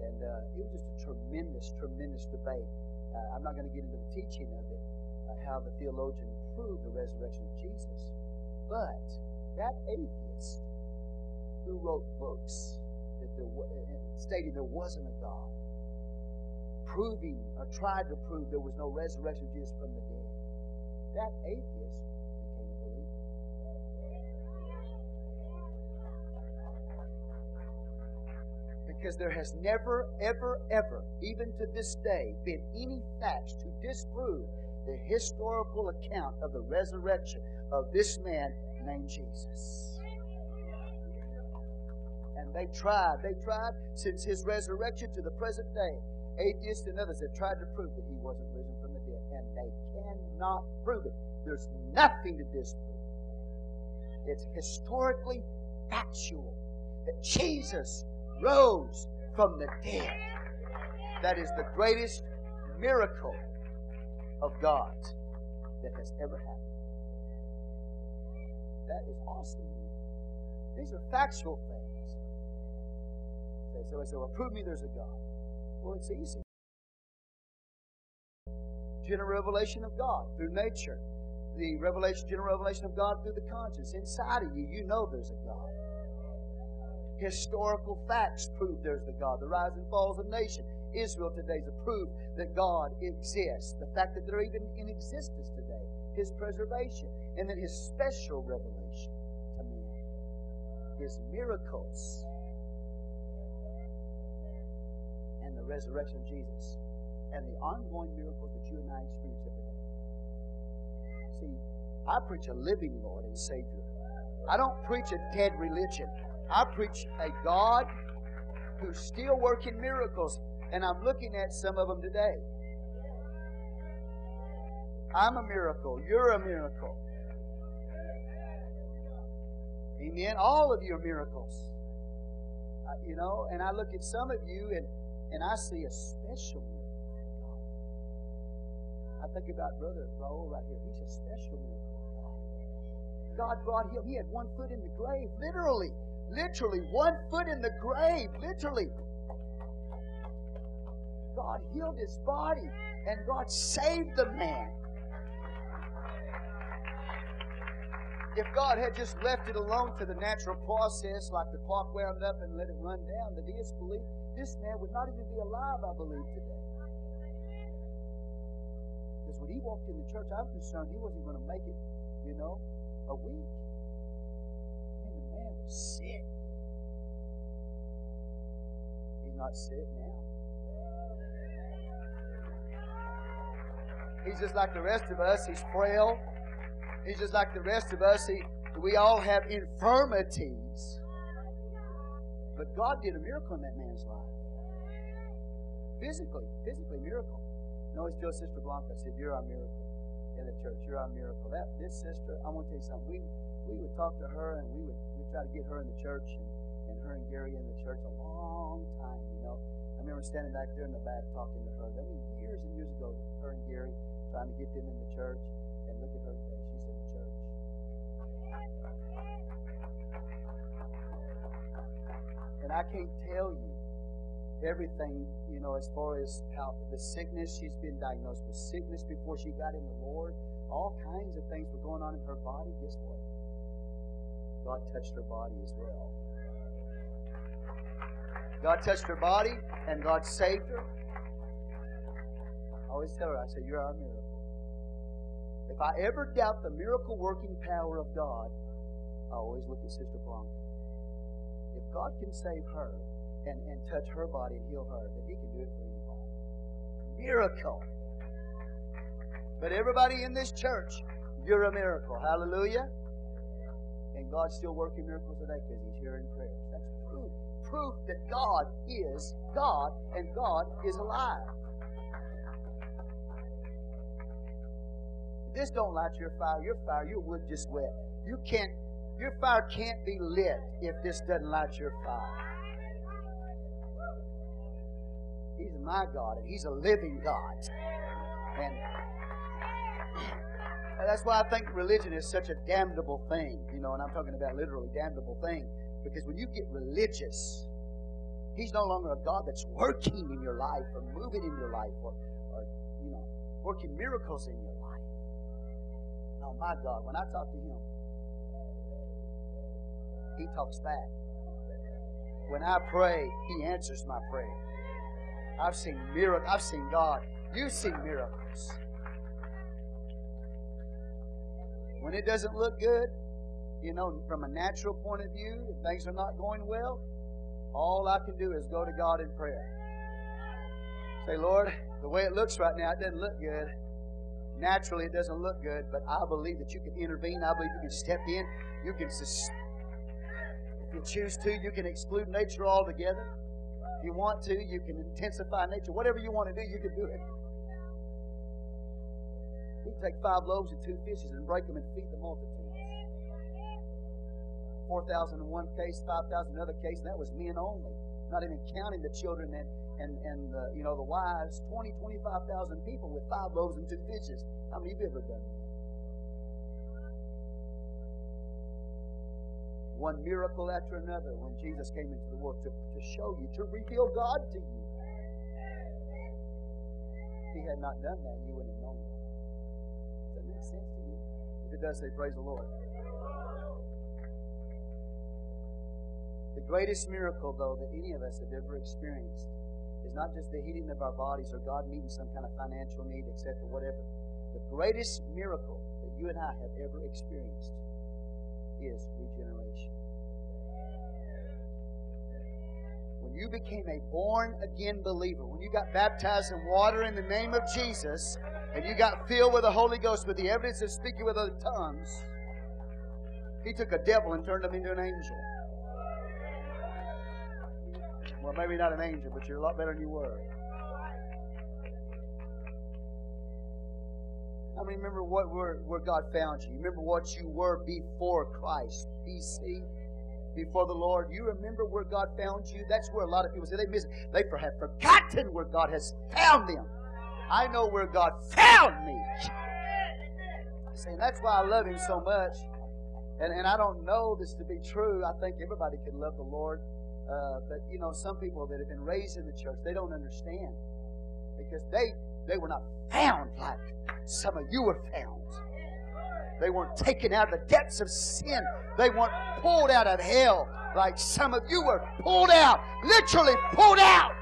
Speaker 1: And uh, it was just a tremendous, tremendous debate. Uh, I'm not going to get into the teaching of it, uh, how the theologian proved the resurrection of Jesus. But that atheist who wrote books that there, uh, stating there wasn't a God, proving or tried to prove there was no resurrection of Jesus from the dead, that atheist became a believer. Because there has never, ever, ever, even to this day, been any facts to disprove the historical account of the resurrection of this man named Jesus. And They tried. They tried since his resurrection to the present day. Atheists and others have tried to prove that he wasn't risen from the dead, and they cannot prove it. There's nothing to disprove. It's historically factual that Jesus rose from the dead. That is the greatest miracle of God that has ever happened. That is awesome. These are factual things. So I say, well, prove me there's a God. Well, it's easy. General revelation of God through nature. The revelation, general revelation of God through the conscience. Inside of you, you know there's a God. Historical facts prove there's the God. The rise and falls of nation. Israel today is a proof that God exists. The fact that they're even in existence today. His preservation. And then His special revelation to man. His miracles. And the resurrection of Jesus. And the ongoing miracles that you and I experience every day. See, I preach a living Lord and Savior. I don't preach a dead religion. I preach a God who's still working miracles and I'm looking at some of them today. I'm a miracle. You're a miracle. Amen. All of you are miracles. Uh, you know, and I look at some of you and, and I see a special miracle. I think about Brother Raul right here. He's a special miracle. God brought him. He had one foot in the grave, literally. Literally, one foot in the grave, literally. God healed his body and God saved the man. If God had just left it alone to the natural process, like the clock wound up and let it run down, the deists believe this man would not even be alive, I believe, today. Because when he walked in the church, I was concerned he wasn't going to make it, you know, a week. I mean, the man was sick. He's not sick now. He's just like the rest of us. He's frail. He's just like the rest of us. He, we all have infirmities. But God did a miracle in that man's life. Physically, physically miracle. No, always tell Sister Blanca, I said, You're our miracle in the church. You're our miracle. That this sister, I want to tell you something. We we would talk to her and we would we try to get her in the church and, and her and Gary in the church a long time, you know. I remember standing back there in the back talking to her. That was years and years ago, her and Gary trying to get them in the church. And look at her today. She's in the church. And I can't tell you everything, you know, as far as how the sickness, she's been diagnosed with sickness before she got in the Lord. All kinds of things were going on in her body. Guess what? God touched her body as well. God touched her body and God saved her. I always tell her, I say, You're our miracle. If I ever doubt the miracle working power of God, I always look at Sister Blanca. God can save her and, and touch her body and heal her, then He can do it for anybody. Miracle. But everybody in this church, you're a miracle. Hallelujah. And God's still working miracles today because He's hearing prayers. That's proof. Proof that God is God and God is alive. This don't light your fire. Your fire, your wood just wet. You can't, your fire can't be lit if this doesn't light your fire. He's my God, and He's a living God. And that's why I think religion is such a damnable thing, you know, and I'm talking about literally damnable thing. Because when you get religious, He's no longer a God that's working in your life or moving in your life or, or you know, working miracles in your life. No, my God, when I talk to Him, He talks back. When I pray, He answers my prayer. I've seen miracles. I've seen God. You've seen miracles. When it doesn't look good, you know, from a natural point of view, if things are not going well, all I can do is go to God in prayer. Say, Lord, the way it looks right now, it doesn't look good. Naturally, it doesn't look good, but I believe that you can intervene. I believe you can step in. You can. Sus- If you choose to, you can exclude nature altogether. If you want to, you can intensify nature. Whatever you want to do, you can do it. You take five loaves and two fishes and break them and feed the multitudes. 4,000 in one case, 5,000 in another case, and that was men only. Not even counting the children and, and, and the, you know, the wives. 20, 25,000 people with five loaves and two fishes. How many of you ever done that? One miracle after another when Jesus came into the world to, to show you, to reveal God to you. If he had not done that, you wouldn't have known. Does that make sense to you? If it does, say, Praise the Lord. The greatest miracle, though, that any of us have ever experienced is not just the healing of our bodies or God meeting some kind of financial need, etc., whatever. The greatest miracle that you and I have ever experienced is regeneration. When you became a born again believer, when you got baptized in water in the name of Jesus, and you got filled with the Holy Ghost with the evidence of speaking with other tongues, He took a devil and turned him into an angel. Well, maybe not an angel, but you're a lot better than you were. Remember what where, where God found you. Remember what you were before Christ, BC, before the Lord. You remember where God found you. That's where a lot of people say they miss. It. They have forgotten where God has found them. I know where God found me. See, that's why I love Him so much. And, and I don't know this to be true. I think everybody can love the Lord. Uh, but, you know, some people that have been raised in the church, they don't understand. Because they, they were not found like some of you were found. They weren't taken out of the depths of sin. They weren't pulled out of hell like some of you were pulled out, literally pulled out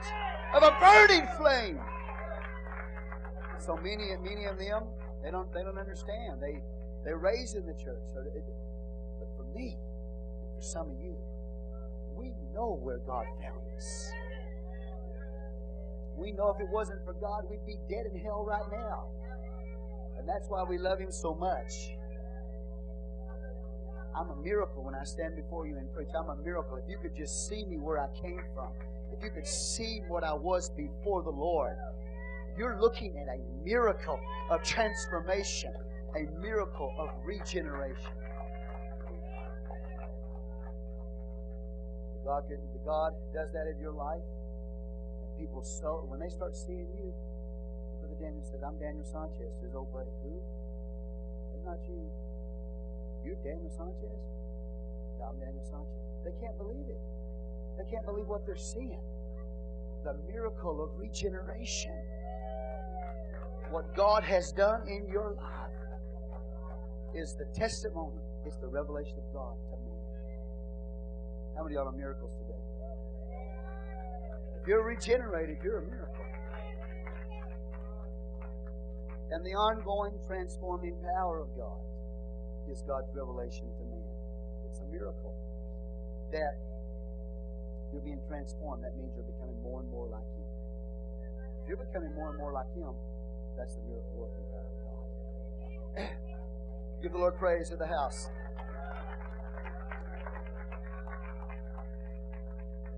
Speaker 1: of a burning flame. So many, many of them, they don't, they don't understand. They, they're raised in the church. So it, but for me, for some of you, we know where God found us. We know if it wasn't for God, we'd be dead in hell right now. And that's why we love Him so much. I'm a miracle when I stand before you and preach. I'm a miracle. If you could just see me where I came from, if you could see what I was before the Lord, you're looking at a miracle of transformation, a miracle of regeneration. God, God does that in your life. People so when they start seeing you, Brother Daniel said, I'm Daniel Sanchez, his old buddy. Who? It's not you. You're Daniel Sanchez? I'm Daniel Sanchez. They can't believe it. They can't believe what they're seeing. The miracle of regeneration. What God has done in your life is the testimony, it's the revelation of God to man. How many of y'all are miracles today? You're regenerated, you're a miracle. And the ongoing transforming power of God is God's revelation to man. It's a miracle that you're being transformed. That means you're becoming more and more like Him. If you're becoming more and more like Him, that's the miracle working power of God. Give the Lord praise to the house.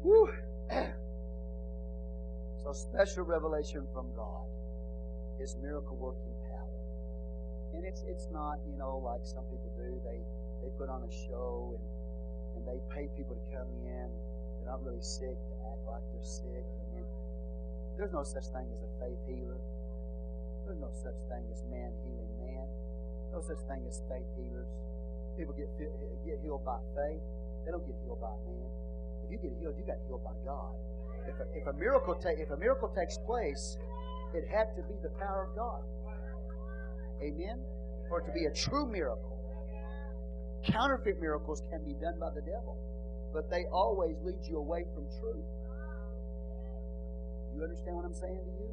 Speaker 1: Woo. so special revelation from God is miracle working power. And it's it's not, you know, like some people do. They they put on a show and, and they pay people to come in. They're not really sick to act like they're sick. And there's no such thing as a faith healer. There's no such thing as man healing man. No such thing as faith healers. People get get healed by faith. They don't get healed by man If you get healed, you got healed by God. If a, if a miracle ta- if a miracle takes place, it had to be the power of God. Amen. For it to be a true miracle. Counterfeit miracles can be done by the devil, but they always lead you away from truth. You understand what I'm saying to you?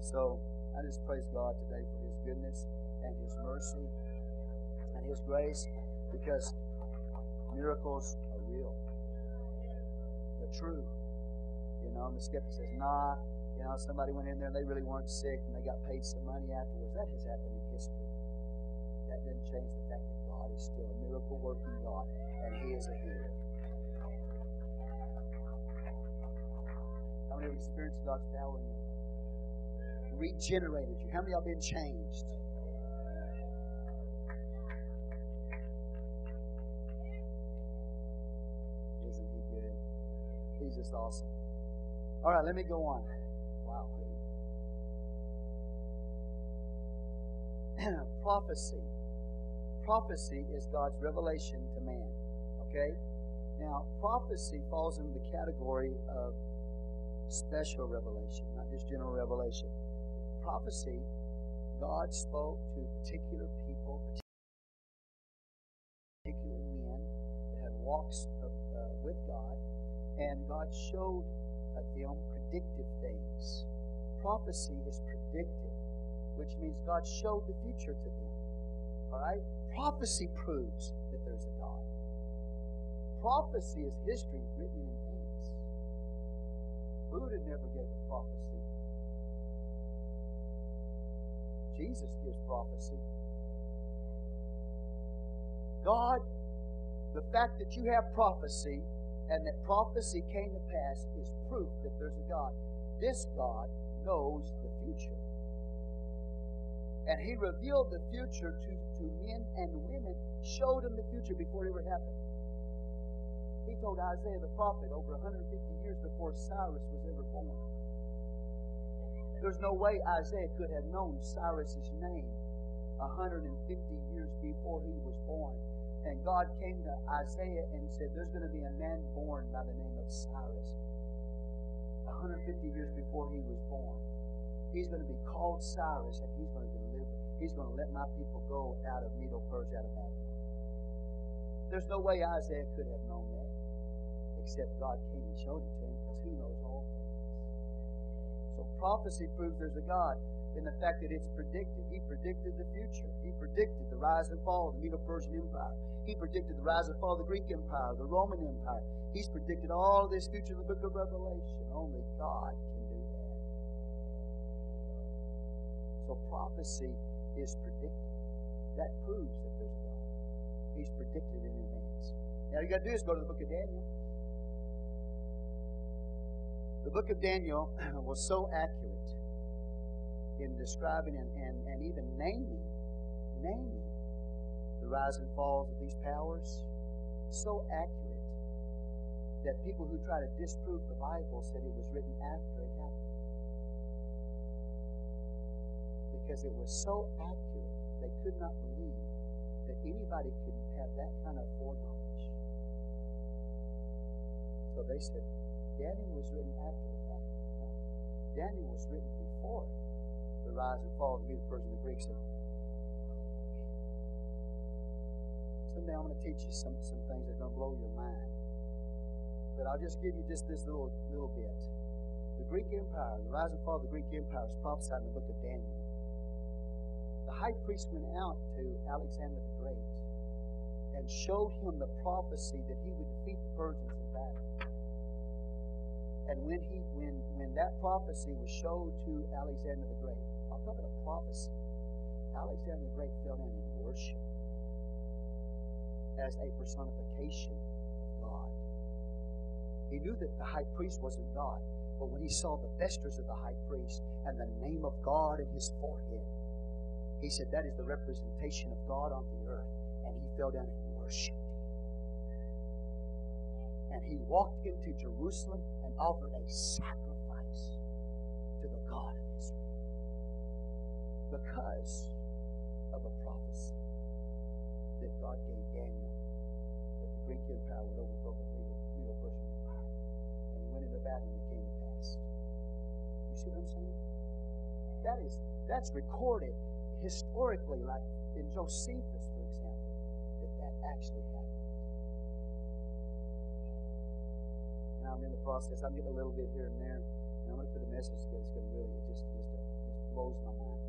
Speaker 1: So I just praise God today for His goodness and His mercy and His grace because miracles are real the truth. Know, and the skeptic says, nah, you know, somebody went in there and they really weren't sick and they got paid some money afterwards. That has happened in history. That that doesn't change the fact that God is still a miracle working God and He is a healer. How many have experienced God's power in your life? Regenerated you. How many of y'all been changed? Isn't He good? He's just awesome. All right, let me go on. Wow. prophecy. Prophecy is God's revelation to man. Okay? Now, prophecy falls into the category of special revelation, not just general revelation. Prophecy, God spoke to particular people, particular men that had walks of, uh, with God, and God showed them predictive things. Prophecy is predictive which means God showed the future to them. All right? Prophecy proves that there's a God. Prophecy is history written in advance. Buddha never gave a prophecy. Jesus gives prophecy. God, the fact that you have prophecy and that prophecy came to pass is proof that there's a God. This God knows the future. And he revealed the future to, to men and women, showed them the future before it ever happened. He told Isaiah the prophet over 150 years before Cyrus was ever born. There's no way Isaiah could have known Cyrus's name 150 years before he was born. And God came to Isaiah and said, There's going to be a man born by the name of Cyrus. 150 years before he was born. He's going to be called Cyrus, and he's going to deliver. He's going to let my people go out of Medo Persia, out of Babylon. There's no way Isaiah could have known that, except God came and showed it to him because he knows all things. So prophecy proves there's a God in the fact that it's predicted. He predicted the future. He predicted the rise and fall of the Medo-Persian Empire. He predicted the rise and fall of the Greek Empire, the Roman Empire. He's predicted all of this future in the book of Revelation. Only God can do that. So prophecy is predicted. That proves that there's a God. He's predicted in advance. Now you got to do is go to the book of Daniel. The book of Daniel was so accurate in describing and, and, and even naming, naming the rise and falls of these powers. So accurate that people who try to disprove the Bible said it was written after it happened because it was so accurate, they could not believe that anybody could have that kind of foreknowledge. So they said, Daniel was written after the fact. No. Daniel was written before the rise and fall of the Medo Persian the Greeks. Someday I'm going to teach you some, some things that are going to blow your mind. But I'll just give you just this little little bit. The Greek Empire, the rise and fall of the Greek Empire is prophesied in the book of Daniel the high priest went out to Alexander the Great and showed him the prophecy that he would defeat the Persians in battle. And when he when when that prophecy was showed to Alexander the Great, I'm talking a prophecy. Alexander the Great fell down in worship as a personification of God. He knew that the high priest wasn't God, but when he saw the vestures of the high priest and the name of God in his forehead, he said, That is the representation of God on the earth. And he fell down and worshiped. And he walked into Jerusalem and offered a sacrifice to the God of Israel because of a prophecy that God gave Daniel that the Greek Empire would overthrow the Medo Persian Empire. And he went into battle and it came to pass. You see what I'm saying? That is that's recorded historically, like in Josephus, for example, that that actually happened. Now I'm in the process. I'm getting a little bit here and there, and I'm going to put a message together. It's going to really, it just, just, just blows my mind.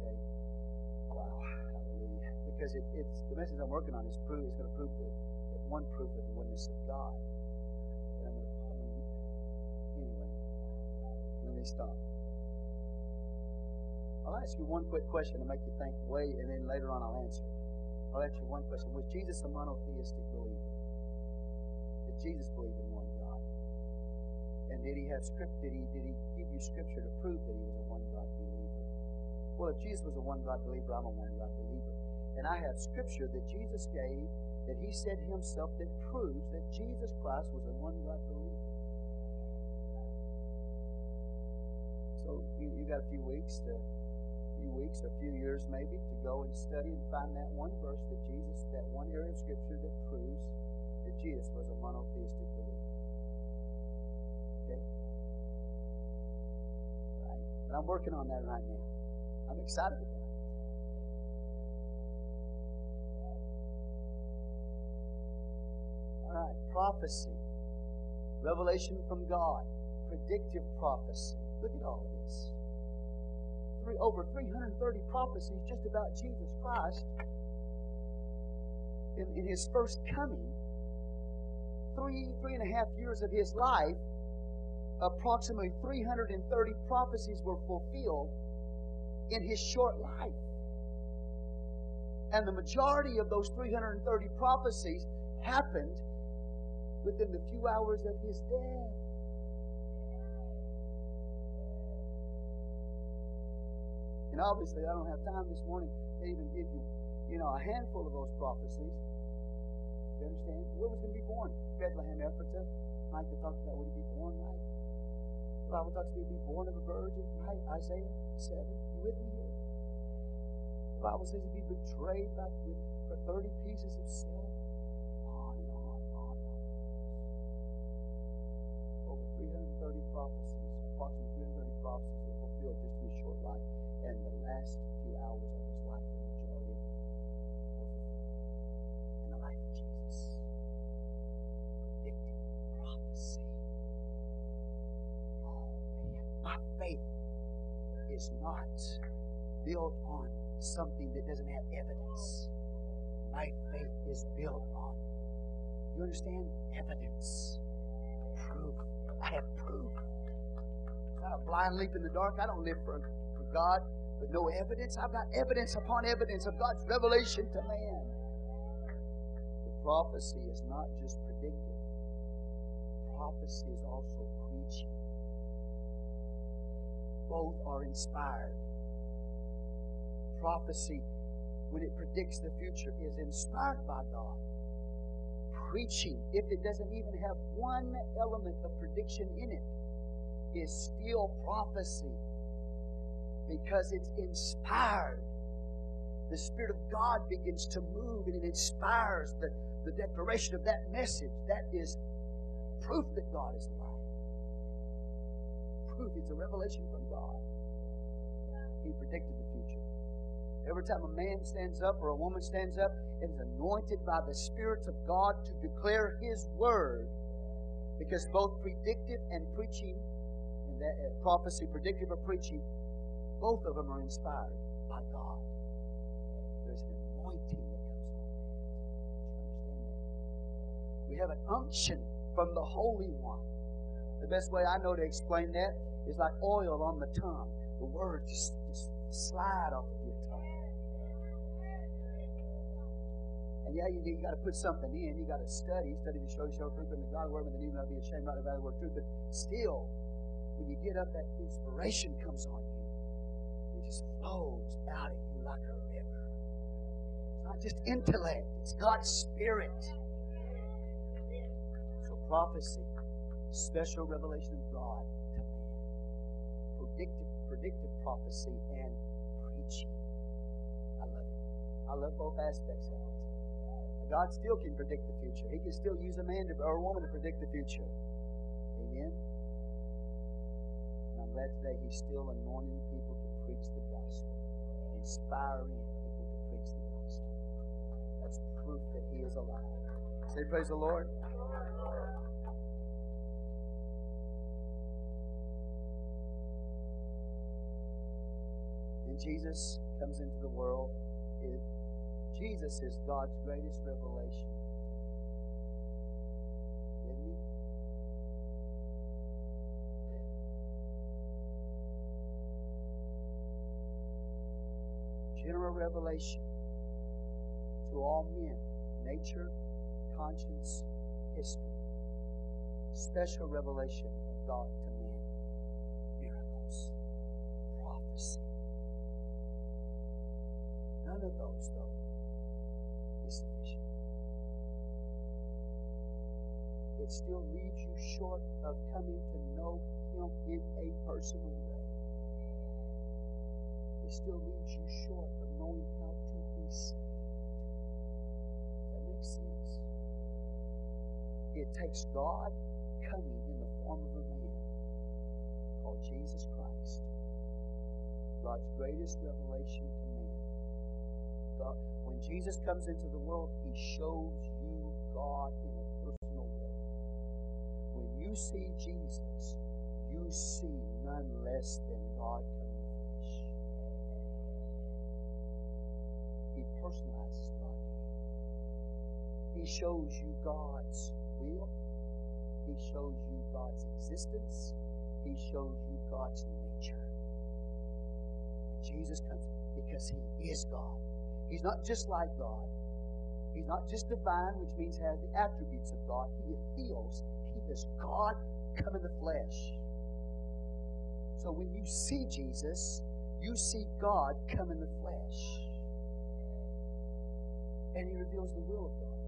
Speaker 1: Okay, wow, hallelujah. Because it, it's the message I'm working on is prove. It's going to prove the one proof of the oneness of God. And I'm going to, I'm going to anyway. Let me stop. I'll ask you one quick question to make you think way, and then later on I'll answer. I'll ask you one question. Was Jesus a monotheistic believer? Did Jesus believe in one God? And did he have script? Did he did he give you scripture to prove that he was a one God believer? Well, if Jesus was a one God believer, I'm a one God believer. And I have scripture that Jesus gave that he said himself that proves that Jesus Christ was a one God believer. So you, you got a few weeks to few weeks or a few years maybe to go and study and find that one verse that Jesus, that one area of Scripture that proves that Jesus was a monotheistic believer. Okay? Right? But I'm working on that right now. I'm excited about it. Right, prophecy, revelation from God, predictive prophecy. Look at all of this three, over 330 prophecies just about Jesus Christ in, in his first coming. Three, three and a half years of his life, approximately 330 prophecies were fulfilled in his short life. And the majority of those 330 prophecies happened within the few hours of his death. And obviously, I don't have time this morning to even give you, you know, a handful of those prophecies. You understand? Where was going to be born? Bethlehem, Ephratah. Micah talked about would he be born, right? The Bible talks about he be born of a virgin, right? Isaiah 7. You with me here? The Bible says he'd be betrayed by, for 30 pieces of silver. Prophecies, approximately 330 prophecies that fulfilled just in his short life and the last few hours of his life, the majority of them were fulfilled in the life of Jesus. Predictive prophecy. Oh man, my faith is not built on something that doesn't have evidence. My faith is built on, you understand, evidence, proof. I have proof. Not a blind leap in the dark. I don't live for God with no evidence. I've got evidence upon evidence of God's revelation to man. The prophecy is not just predictive, prophecy is also preaching. Both are inspired. Prophecy, when it predicts the future, is inspired by God. Preaching, if it doesn't even have one element of prediction in it, is still prophecy because it's inspired. The Spirit of God begins to move and it inspires the, the declaration of that message. That is proof that God is alive. Proof. It's a revelation from God. He predicted. Every time a man stands up or a woman stands up and is anointed by the Spirit of God to declare His word, because both predictive and preaching, and that uh, prophecy, predictive or preaching, both of them are inspired by God. There's an anointing that comes on that. Do you understand that? We have an unction from the Holy One. The best way I know to explain that is like oil on the tongue. The words just, just slide off And yeah, you, you got to put something in. You got to study. Study to show yourself proof in the God word, but then you not be ashamed right about the word truth. But still, when you get up, that inspiration comes on you It just flows out of you like a river. It's not just intellect, it's God's Spirit. So, prophecy, special revelation of God to man, predictive, predictive prophecy, and preaching. I love it. I love both aspects of it. God still can predict the future. He can still use a man to, or a woman to predict the future. Amen. And I'm glad today He's still anointing people to preach the gospel, inspiring people to preach the gospel. That's proof that He is alive. Say, Praise the Lord. Then Jesus comes into the world. It, Jesus is God's greatest revelation. With me? general revelation to all men, nature, conscience, history. Special revelation of God to men. Miracles, prophecy. None of those, though, is sufficient. It still leaves you short of coming to know Him in a personal way. It still leaves you short of knowing how to be saved. That makes sense. It takes God coming in the form of a man called Jesus Christ, God's greatest revelation to man. God, when Jesus comes into the world, he shows you God in you see Jesus, you see none less than God come in flesh. He personalizes God to you. He shows you God's will. He shows you God's existence. He shows you God's nature. Jesus comes, because He is God. He's not just like God. He's not just divine, which means he has the attributes of God. He theos. Is God come in the flesh. So when you see Jesus, you see God come in the flesh. And He reveals the will of God.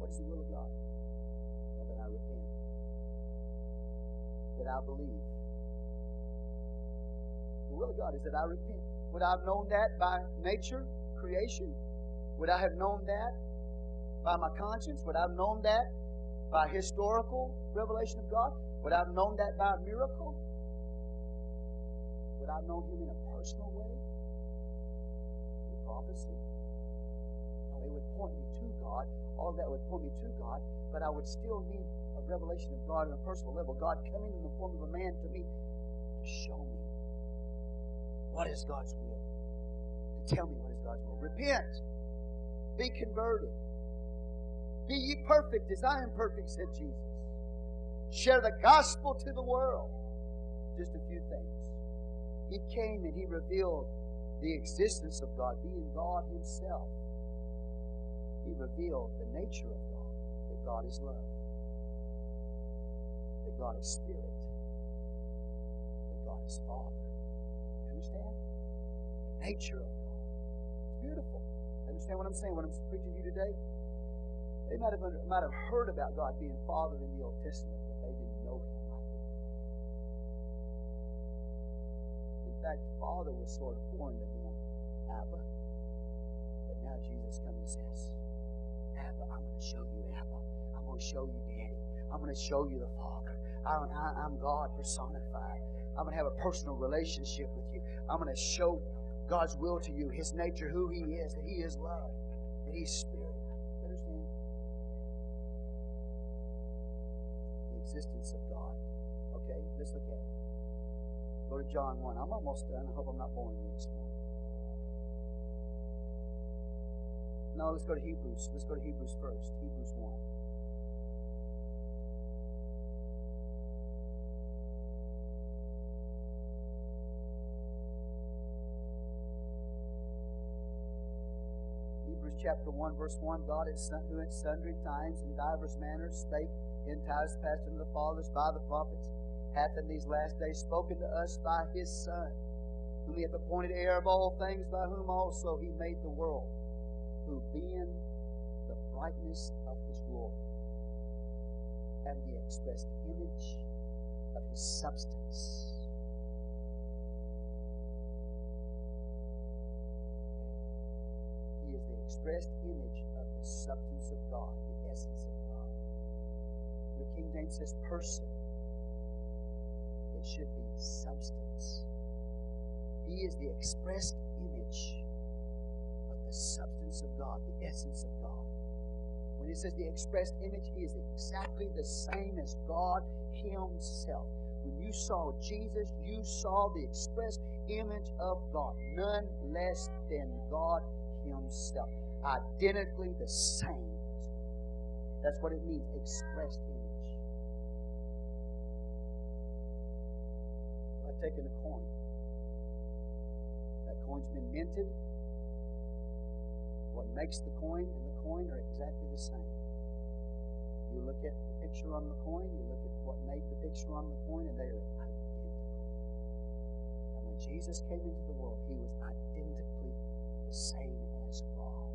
Speaker 1: What is the will of God? Well, that I repent. That I believe. The will of God is that I repent. Would I have known that by nature, creation? Would I have known that by my conscience? Would I have known that by historical revelation of God? Would I have known that by a miracle? Would I have known Him in a personal way? In prophecy? No, it would point me to God. All that would point me to God, but I would still need a revelation of God on a personal level. God coming in the form of a man to me to show me what is God's will. To tell me what is God's will. Repent. Be converted. Be ye perfect as I am perfect, said Jesus. Share the gospel to the world. Just a few things. He came and he revealed the existence of God, being God Himself. He revealed the nature of God, that God is love, that God is spirit, that God is Father. You understand? The nature of God. It's beautiful. Understand what I'm saying? What I'm preaching to you today? They might have, under, might have heard about God being Father in the Old Testament, but they didn't know Him like they know Him. In fact, Father was sort of foreign to them, Abba. But now Jesus comes and says, Abba, I'm going to show you Abba. I'm going to show you Daddy. I'm going to show you the Father. I, I, I'm God personified. I'm going to have a personal relationship with you. I'm going to show God's will to you, His nature, who He is, that He is love, that He's spirit. Existence of God. Okay, let's look at it. Go to John 1. I'm almost done. I hope I'm not boring you this morning. No, let's go to Hebrews. Let's go to Hebrews first. Hebrews 1. Hebrews chapter 1, verse 1 God at sundry times and divers manners spake in times past unto the fathers by the prophets, hath in these last days spoken to us by his Son, whom he hath appointed heir of all things, by whom also he made the world, who being the brightness of his glory and the expressed image of his substance. He is the expressed image of the substance of God, the essence of God. King James says person. It should be substance. He is the expressed image of the substance of God, the essence of God. When it says the expressed image, he is exactly the same as God Himself. When you saw Jesus, you saw the expressed image of God, none less than God Himself. Identically the same. That's what it means, expressed image. Taking a coin. That coin's been minted. What makes the coin and the coin are exactly the same. You look at the picture on the coin, you look at what made the picture on the coin, and they are identical. And when Jesus came into the world, he was identically the same as God.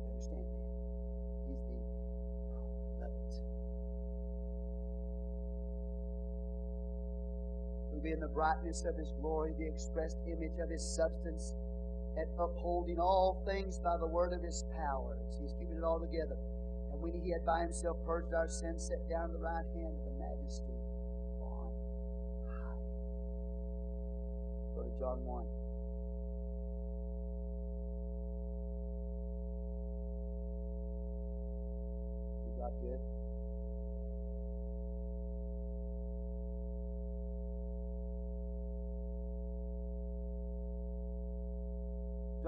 Speaker 1: You understand that? Who being the brightness of his glory, the expressed image of his substance, and upholding all things by the word of his power. He's keeping it all together. And when he had by himself purged our sins, sat down at the right hand of the majesty on high. Go to John 1. Is God good?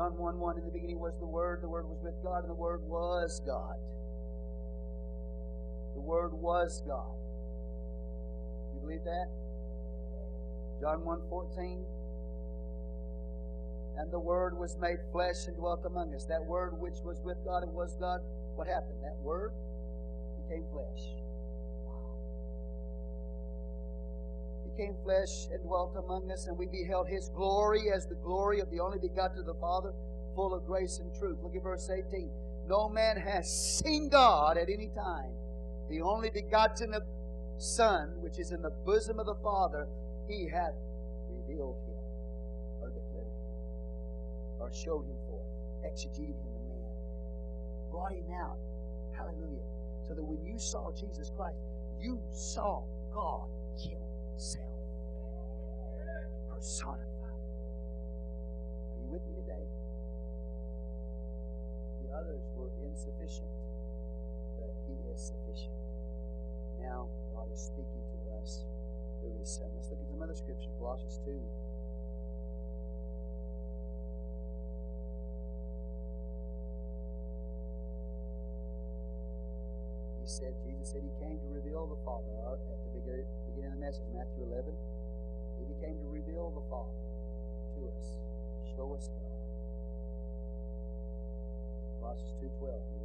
Speaker 1: John 1 1 In the beginning was the Word, the Word was with God, and the Word was God. The Word was God. You believe that? John 1 14 And the Word was made flesh and dwelt among us. That Word which was with God and was God, what happened? That Word became flesh. Became flesh and dwelt among us, and we beheld his glory as the glory of the only begotten of the Father, full of grace and truth. Look at verse 18. No man has seen God at any time. The only begotten of Son, which is in the bosom of the Father, he hath revealed him, or declared him, or showed him forth, exegeted him to man, brought him out. Hallelujah. So that when you saw Jesus Christ, you saw God Himself personified. Are you with me today? The others were insufficient, but He is sufficient. Now God is speaking to us through His Son. Let's look at some other scripture, Colossians 2. He said, Jesus said He came to reveal the Father uh, at the beginning of the message, Matthew 11. He became to reveal the Father to us, show us God. Colossians 2.12, you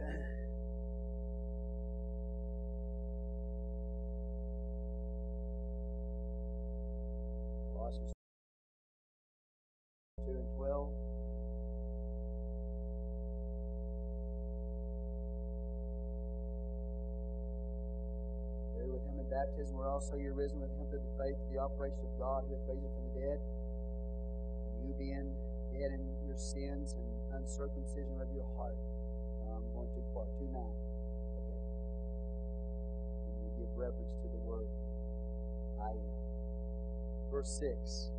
Speaker 1: there? baptism were also you risen with him through the faith of the operation of God who hath raised him from the dead. And you being dead in your sins and uncircumcision of your heart. Uh, I'm going too far. 2 9. Okay. And we give reverence to the word I am. Verse 6.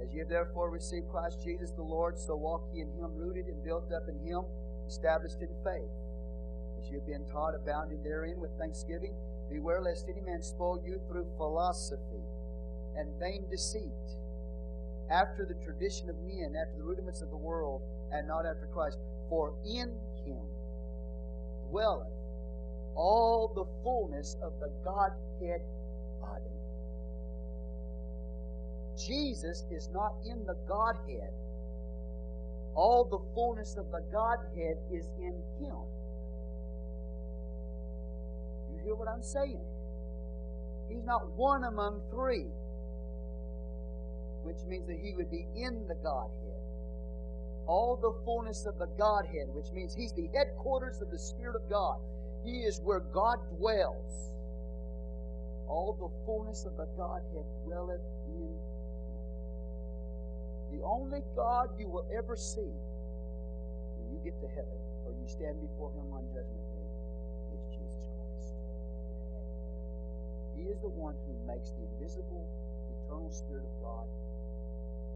Speaker 1: As ye have therefore received Christ Jesus the Lord, so walk ye in him, rooted and built up in him, established in faith you have been taught, abounding therein with thanksgiving. Beware lest any man spoil you through philosophy and vain deceit, after the tradition of men, after the rudiments of the world, and not after Christ. For in him dwelleth all the fullness of the Godhead bodily. Jesus is not in the Godhead. All the fullness of the Godhead is in him hear what I'm saying? He's not one among three, which means that he would be in the Godhead. All the fullness of the Godhead, which means he's the headquarters of the Spirit of God. He is where God dwells. All the fullness of the Godhead dwelleth in him. The only God you will ever see when you get to heaven or you stand before him on judgment day is Jesus Christ. Is the one who makes the invisible, eternal Spirit of God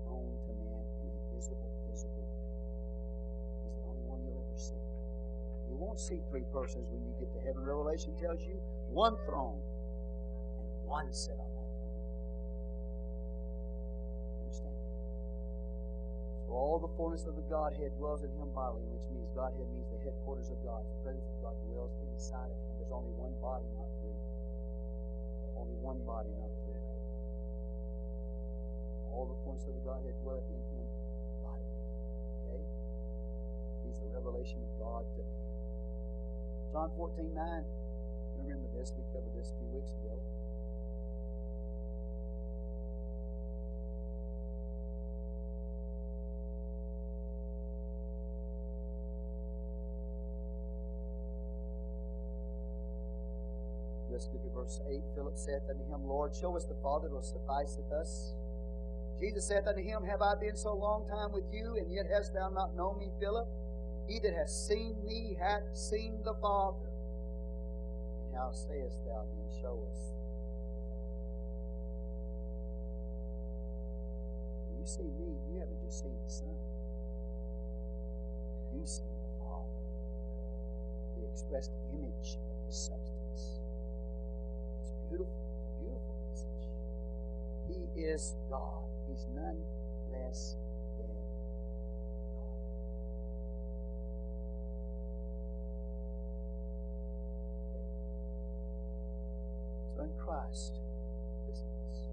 Speaker 1: known to man in a visible, visible way. He's the only one you'll ever see. You won't see three persons when you get to heaven. Revelation tells you one throne and one set on that throne. You understand that? So all the fullness of the Godhead dwells in him bodily, which means Godhead means the headquarters of God. The presence of God dwells inside of him. There's only one body, not three. Only one body, not three. All the fullness of the Godhead dwelleth in him bodily. Okay? He's the revelation of God to man. John 14, 9. You remember this, we covered this a few weeks ago. Let's verse 8. Philip saith unto him, Lord, show us the Father, it will sufficeth us. Jesus saith unto him, Have I been so long time with you, and yet hast thou not known me, Philip? He that hath seen me hath seen the Father. And how sayest thou then, Show us you see me, you haven't just seen the Son. You've seen the Father, the expressed image of His substance. Beautiful. Beautiful message. He is God. He's none less than God. So in Christ, listen to this.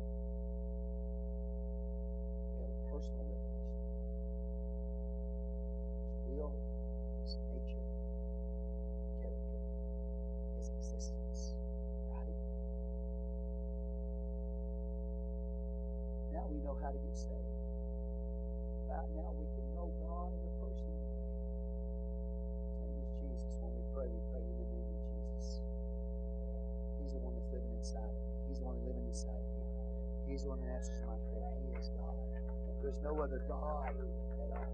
Speaker 1: We have a personal to get saved. About now we can know God in a personal way. His name is Jesus. When we pray, we pray in the name of Jesus. He's the one that's living inside of me. He's the one living inside of you. He's the one that answers my prayer. He is God. There's no other God at all.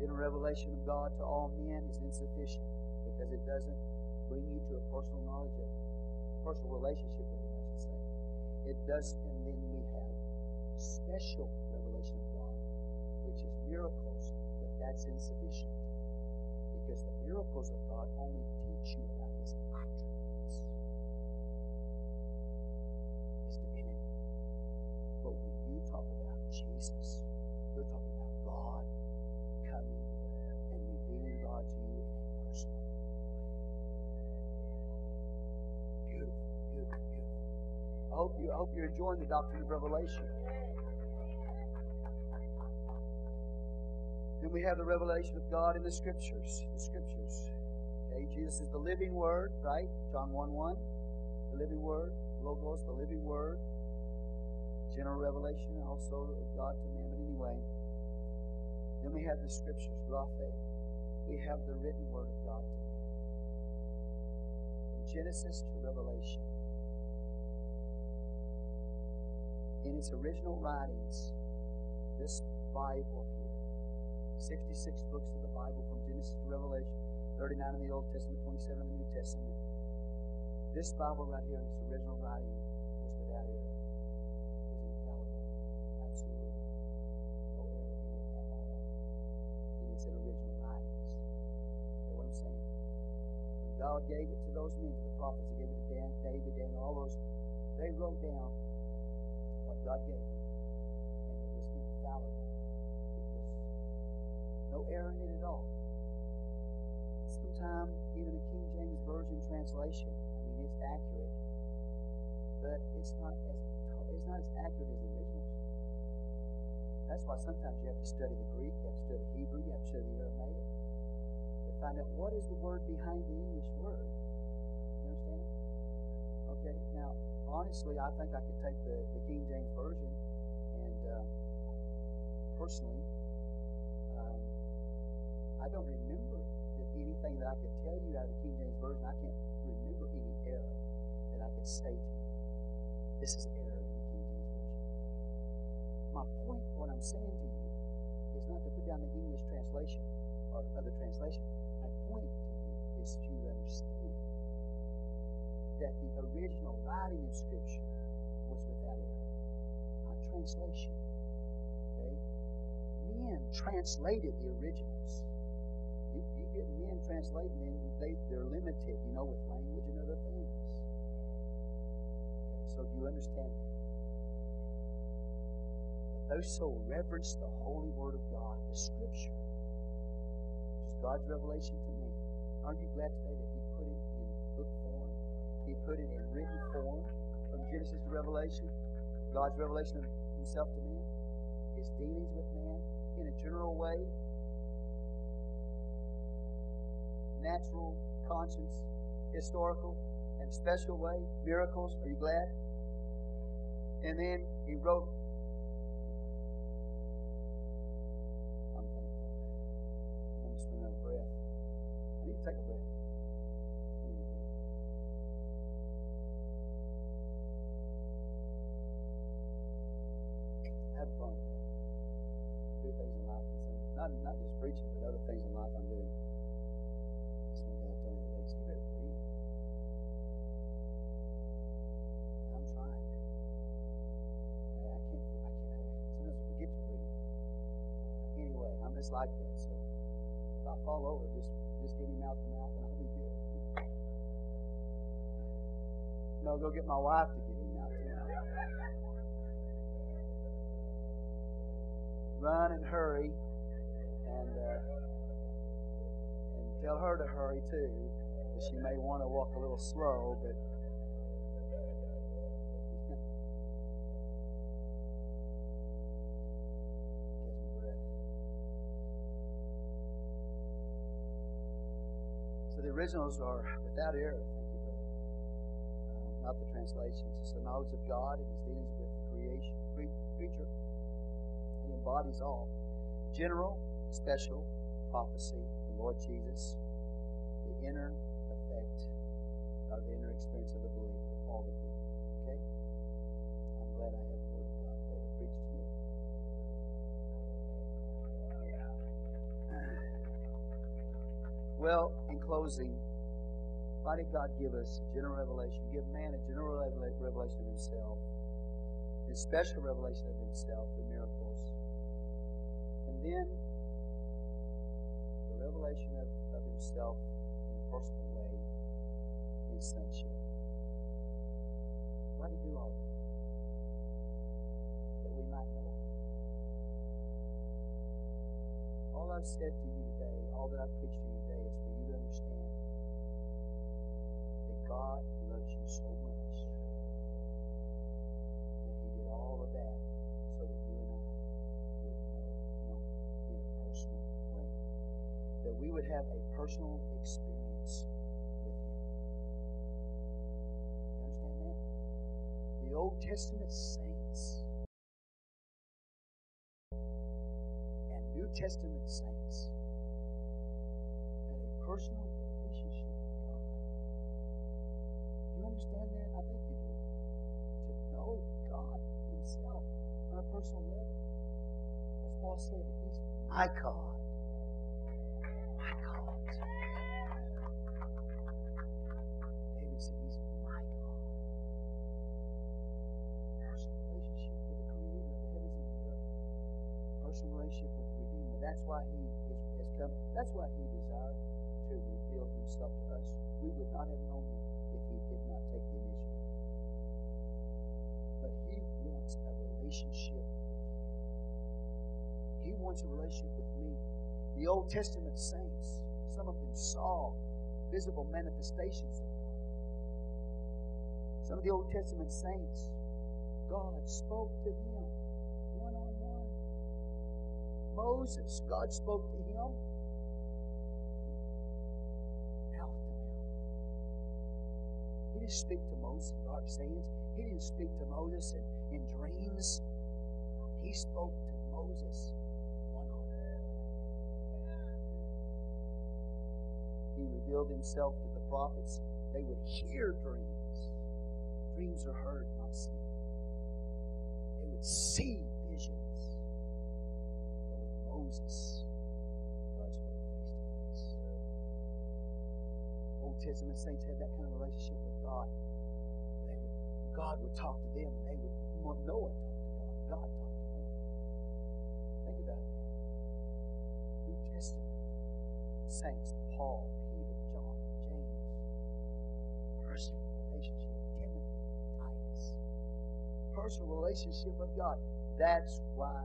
Speaker 1: General revelation of God to all men is insufficient because it doesn't bring you to a personal knowledge of Him, personal relationship with Him, I should say. It does, and then we have special revelation of God, which is miracles, but that's insufficient because the miracles of God only teach you about His attributes, His divinity. But when you talk about Jesus, hope you're enjoying the doctrine of revelation. Then we have the revelation of God in the scriptures. The scriptures. Okay, Jesus is the living word, right? John 1 1. The living word. Logos, the living word. General revelation also of God to man, but anyway. Then we have the scriptures, graphe. We have the written word of God to man. From Genesis to Revelation. In its original writings, this Bible here, 66 books of the Bible from Genesis to Revelation, 39 in the Old Testament, 27 in the New Testament. This Bible right here in its original writing was without error. It. Absolutely. No in it at all. Original writings. You hear what I'm saying? When God gave it to those men, to the prophets, He gave it to Dan, David, Daniel, all those, they wrote down God gave them. And it was infallible. It was no error in it at all. Sometimes even a King James Version translation, I mean, it's accurate, but it's not as it's not as accurate as the originals. That's why sometimes you have to study the Greek, you have to study the Hebrew, you have to study the Aramaic to find out what is the word behind the English word. You. Now, honestly, I think I could take the, the King James Version and uh, personally, um, I don't remember that anything that I could tell you out of the King James Version. I can't remember any error that I could say to you. This is error in the King James Version. My point, what I'm saying to you, is not to put down the English translation or other translation. My point to you is to understand that the original writing of Scripture was without error, not translation. Okay? Men translated the originals. You, you get men translating, and they, they're limited, you know, with language and other things. Okay, so do you understand that? Those so reverence the holy word of God, the Scripture, which is God's revelation to man. aren't you glad today that He put it in book form? Put it in written form from Genesis to Revelation. God's revelation of Himself to man, His dealings with man in a general way, natural, conscience, historical, and special way, miracles. Are you glad? And then He wrote preaching, but other things in life I'm doing. This one guy told me today, so you better breathe. And I'm trying. I, I can't. I can't. Sometimes I forget to breathe. Anyway, I'm just like that. So if I fall over, just just give me mouth to mouth, and I'll be good. No, go get my wife to give me mouth to mouth. Run and hurry, and uh, and tell her to hurry too, because she may want to walk a little slow, but. So the originals are without error. Thank you, brother. Uh, not the translations. It's the knowledge of God and His dealings with the creation, creature. He embodies all. General, special, prophecy, the Lord Jesus, the inner effect, or the inner experience of the believer, all of them. Okay? I'm glad I have the Word of God today to preach to you. Well, in closing, why did God give us general revelation? Give man a general revelation of himself, a special revelation of himself, the miracles. And then the revelation of, of himself in a personal way, his sonship. Why did he do all that? That we might know him. All I've said to you today, all that I've preached to you today, is for you to understand that God loves you so much that He did all of that we would have a personal experience with Him. You understand that? The Old Testament saints and New Testament saints had a personal relationship with God. You understand that? I think you do. To know God Himself on a personal level. As Paul said, He's my God. David said, He's my God. Personal relationship with the Creator. Personal relationship with the Redeemer. That's why He is, has come. That's why He desired to reveal Himself to us. We would not have known Him if He did not take the initiative. But He wants a relationship with you. He wants a relationship with me. The Old Testament saints, some of them saw visible manifestations of God. Some of the Old Testament saints, God spoke to them one on one. Moses, God spoke to him to. He didn't speak to Moses in dark sayings. He didn't speak to Moses in, in dreams. He spoke to Moses He revealed himself to the prophets. They would hear dreams. Dreams are heard, not seen. They would see visions. But with Moses, God spoke face to face. Old Testament saints had that kind of relationship with God. Would, God would talk to them, and they would Noah talk to God. God talked to them. Think about that. New Testament saints, Paul, personal relationship with God. That's why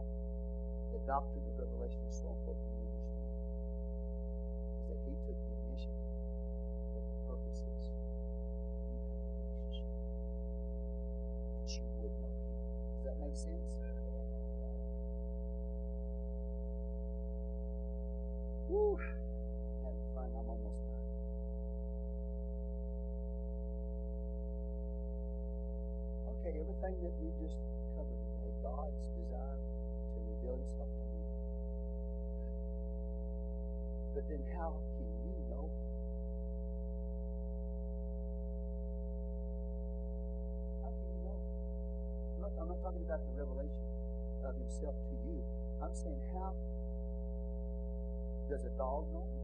Speaker 1: the doctrine of revelation is so important to understand. Is that he took the initiative Okay, everything that we just covered today, God's desire to reveal Himself to me. But then how can you know Him? How can you know Him? I'm not, I'm not talking about the revelation of Himself to you. I'm saying, how does a dog know Him?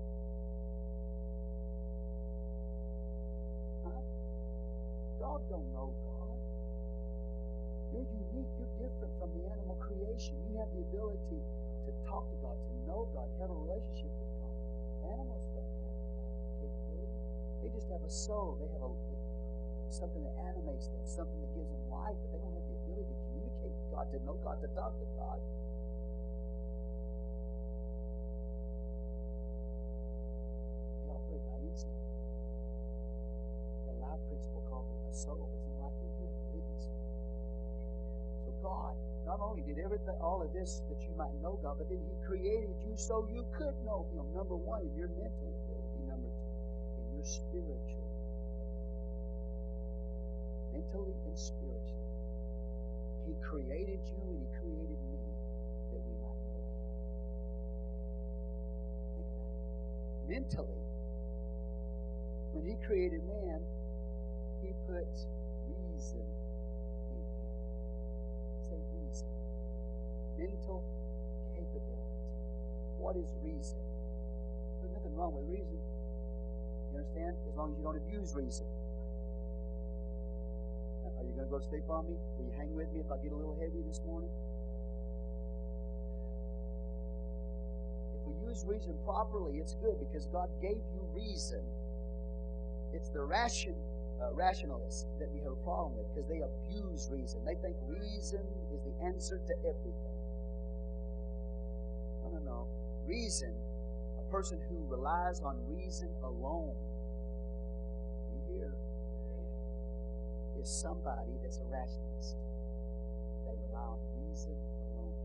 Speaker 1: Dog don't know God. You're unique. You're different from the animal creation. You have the ability to talk to God, to know God, have a relationship with God. Animals don't have that capability. They just have a soul. They have a something that animates them, something that gives them life, but they don't have the ability to communicate with God, to know God, to talk to God. They operate by instinct. Life principle called a soul. It's not like you, you have a living soul. So God not only did everything, all of this that you might know God, but then He created you so you could know Him. Number one, in your mental ability. Number two, in your spiritual mentally and spiritually. He created you and He created me that we might know Him. Think about it. Mentally, when He created man, He put reason in him. Say reason. Mental capability. What is reason? There's nothing wrong with reason. You understand? As long as you don't abuse reason. Are you going to go to sleep on me? Will you hang with me if I get a little heavy this morning? If we use reason properly, it's good because God gave you reason. It's the ration, uh, rationalists that we have a problem with because they abuse reason. They think reason is the answer to everything. Reason, a person who relies on reason alone. You hear? is somebody that's a rationalist. They rely on reason alone.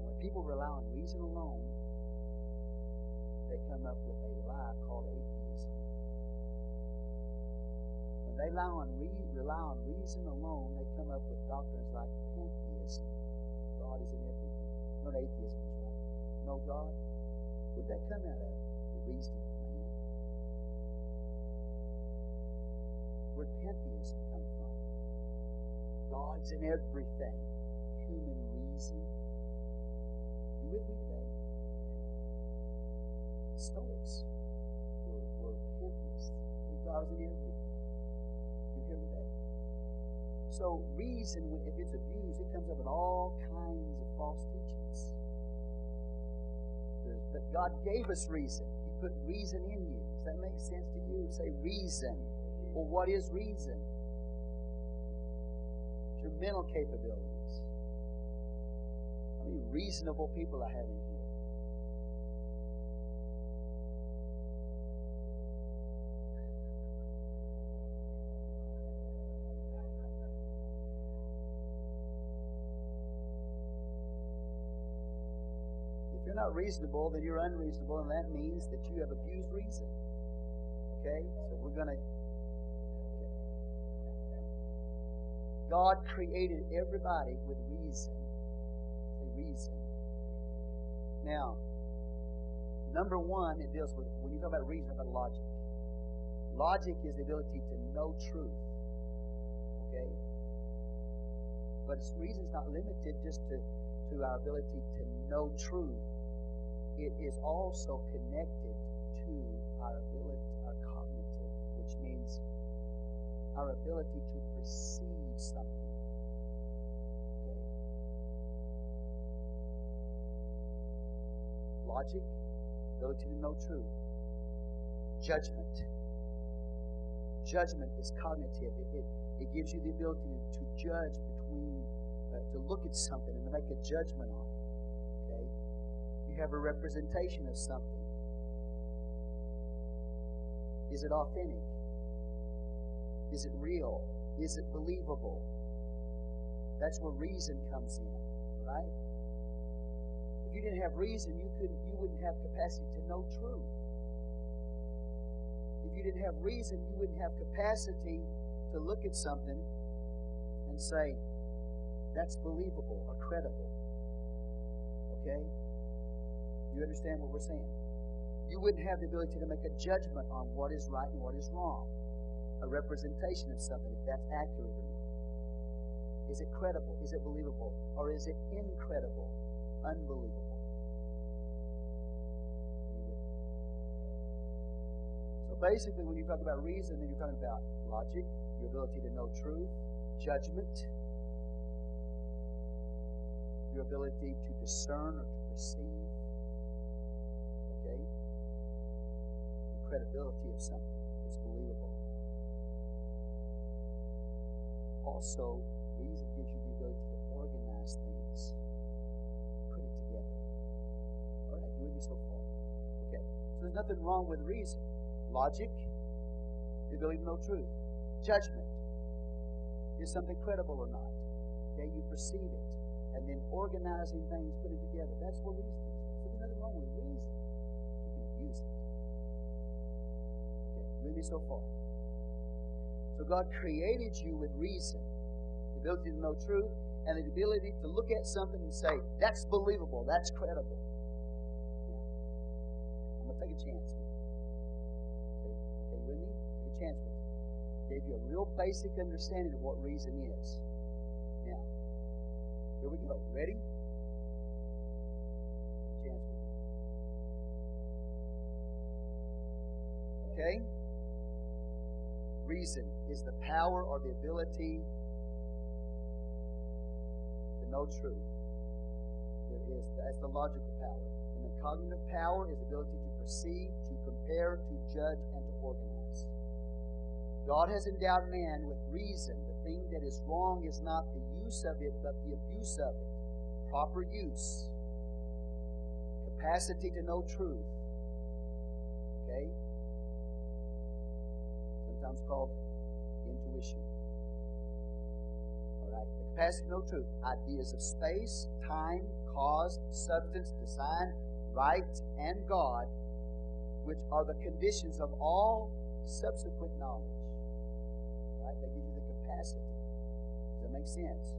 Speaker 1: And when people rely on reason alone, they come up with a lie called atheism. When they rely on, re- rely on reason alone, they come up with doctrines like pantheism. God is in everything. What atheism No God. Where'd that come out of? The reasoning Where'd pantheism come from? God's in everything. Human reason. You with me today? Stoics were, were pantheists. God was in everything. You here today? So reason, if it's abused, it comes up with all kinds of false teachings. But God gave us reason. He put reason in you. Does that make sense to you? Say reason. Well, what is reason? It's your mental capabilities. How many reasonable people have in here? Not reasonable, then you're unreasonable, and that means that you have abused reason. Okay? So we're going to God created everybody with reason. A reason. Now, number one, it deals with, when you talk about reason, about logic. Logic is the ability to know truth. Okay? But reason is not limited just to, to our ability to know truth. It is also connected to our ability, our cognitive, which means our ability to perceive something. Okay? Logic, ability to know truth. Judgment. Judgment is cognitive. It, it, it gives you the ability to, judge between, uh, to look at something and make a judgment on have a representation of something. Is it authentic? Is it real? Is it believable? That's where reason comes in, right? If you didn't have reason, you couldn't you wouldn't have capacity to know truth. If you didn't have reason, you wouldn't have capacity to look at something and say, that's believable or credible. Okay? You understand what we're saying? You wouldn't have the ability to make a judgment on what is right and what is wrong, a representation of something, if that's accurate or not. Is it credible? Is it believable? Or is it incredible? Unbelievable? So basically, when you talk about reason, then you're talking about logic, your ability to know truth, judgment, your ability to discern or to perceive. Credibility of something is believable. Also, reason gives you the ability to organize things, put it together. All right, you with me so far? Okay. So there's nothing wrong with reason. Logic, the ability to know truth. Judgment, is something credible or not? Okay, you perceive it and then organizing things, putting it together. That's what reason is. So there's nothing wrong with reason. You can abuse it. With me so far? So God created you with reason, the ability to know truth, and the ability to look at something and say, that's believable, that's credible. I'm going to take a chance. Okay, okay with me? Take a chance with you. Gave you a real basic understanding of what reason is. Now, here we go. Ready? Chance with you. Okay? Reason is the power or the ability to know truth. There is that's the logical power. And the cognitive power is the ability to perceive, to compare, to judge, and to organize. God has endowed man with reason. The thing that is wrong is not the use of it, but the abuse of it. Proper use. Capacity to know truth. Okay? Sometimes called intuition. All right. The capacity to know truth. Ideas of space, time, cause, substance, design, right, and God, which are the conditions of all subsequent knowledge. Right? They give you the capacity. Does that make sense?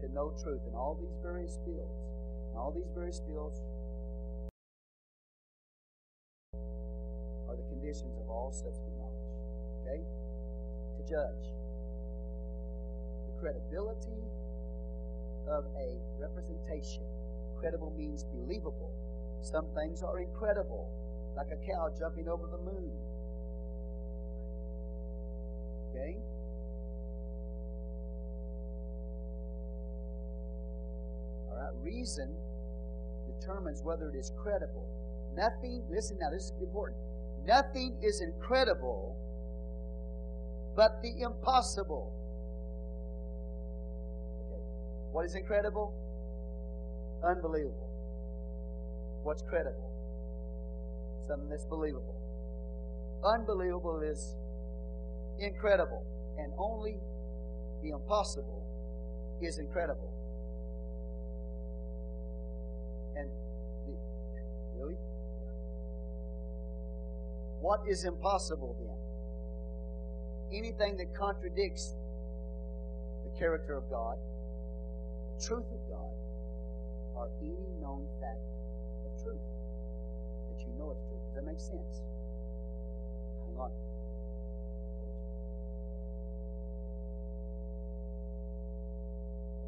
Speaker 1: To know truth in all these various fields. And all these various fields are the conditions of all subsequent knowledge. Okay? To judge. The credibility of a representation. Credible means believable. Some things are incredible, like a cow jumping over the moon. Okay? All right, reason determines whether it is credible. Nothing, listen now, this is important. Nothing is incredible but the impossible. Okay. What is incredible? Unbelievable. What's credible? Something that's believable. Unbelievable is incredible, and only the impossible is incredible. And the, really? What is impossible then? Anything that contradicts the character of God, the truth of God, or any known fact of truth that you know it's true. Does that make sense? Hang on.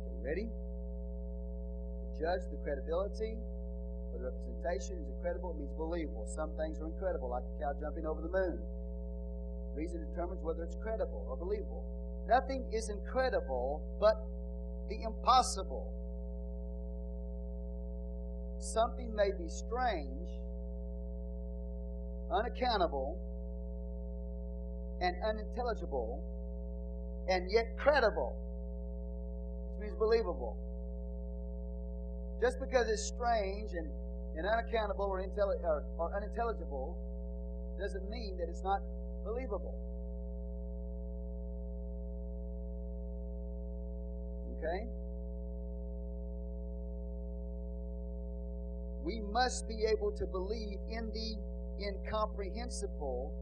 Speaker 1: Okay, ready? To judge the credibility or the representation is incredible, it means believable. Some things are incredible, like the cow jumping over the moon. Reason determines whether it's credible or believable. Nothing is incredible but the impossible. Something may be strange, unaccountable, and unintelligible, and yet credible, which means believable. Just because it's strange and, and unaccountable or, or, or unintelligible doesn't mean that it's not believable. Okay? We must be able to believe in the incomprehensible,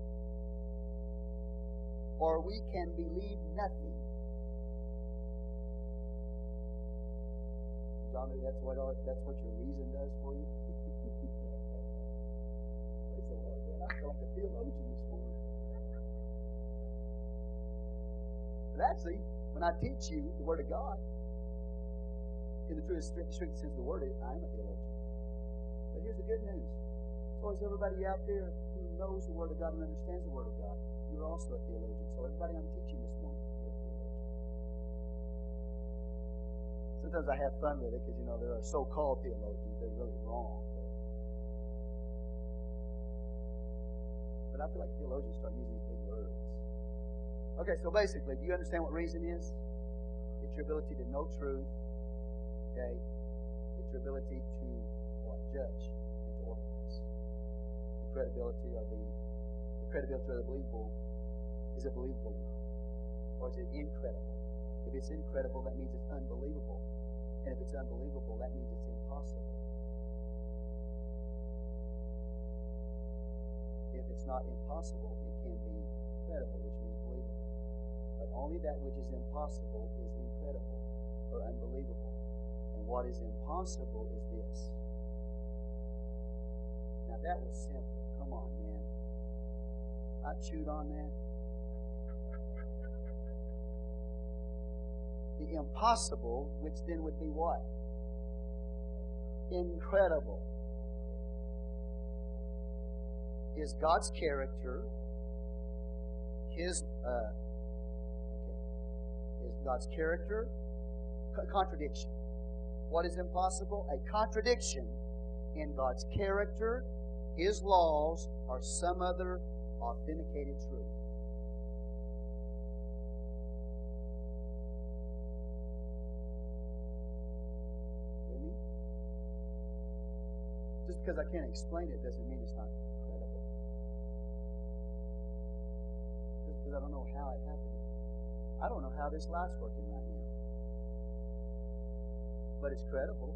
Speaker 1: or we can believe nothing. y'all that's what our, that's what your reason does for you. Praise the Lord, man! I feel like a theologian But actually, when I teach you the Word of God, in the truest, strict, sense of the word, I am a theologian. But here's the good news. So is everybody out there who knows the Word of God and understands the Word of God, you're also a theologian. So everybody I'm teaching this morning, you're a theologian. Sometimes I have fun with it because, you know, there are so-called theologians. They're really wrong. But, I feel like theologians start using big words. Okay, so basically, do you understand what reason is? It's your ability to know truth Okay? It's your ability to what? Judge and to organize. The credibility or the, the credibility or the believable is it believable or not? Or is it incredible? If it's incredible, that means it's unbelievable. And if it's unbelievable, that means it's impossible. If it's not impossible, it can be credible, which means only that which is impossible is incredible or unbelievable. And what is impossible is this. Now that was simple. Come on, man. I chewed on that. The impossible, which then would be what? Incredible. Is God's character, His, uh, God's character, contradiction. What is impossible? A contradiction in God's character, His laws, or some other authenticated truth. Just because I can't explain it doesn't mean it's not credible. Just because I don't know how it happened. I don't know how this light's working right now but it's credible.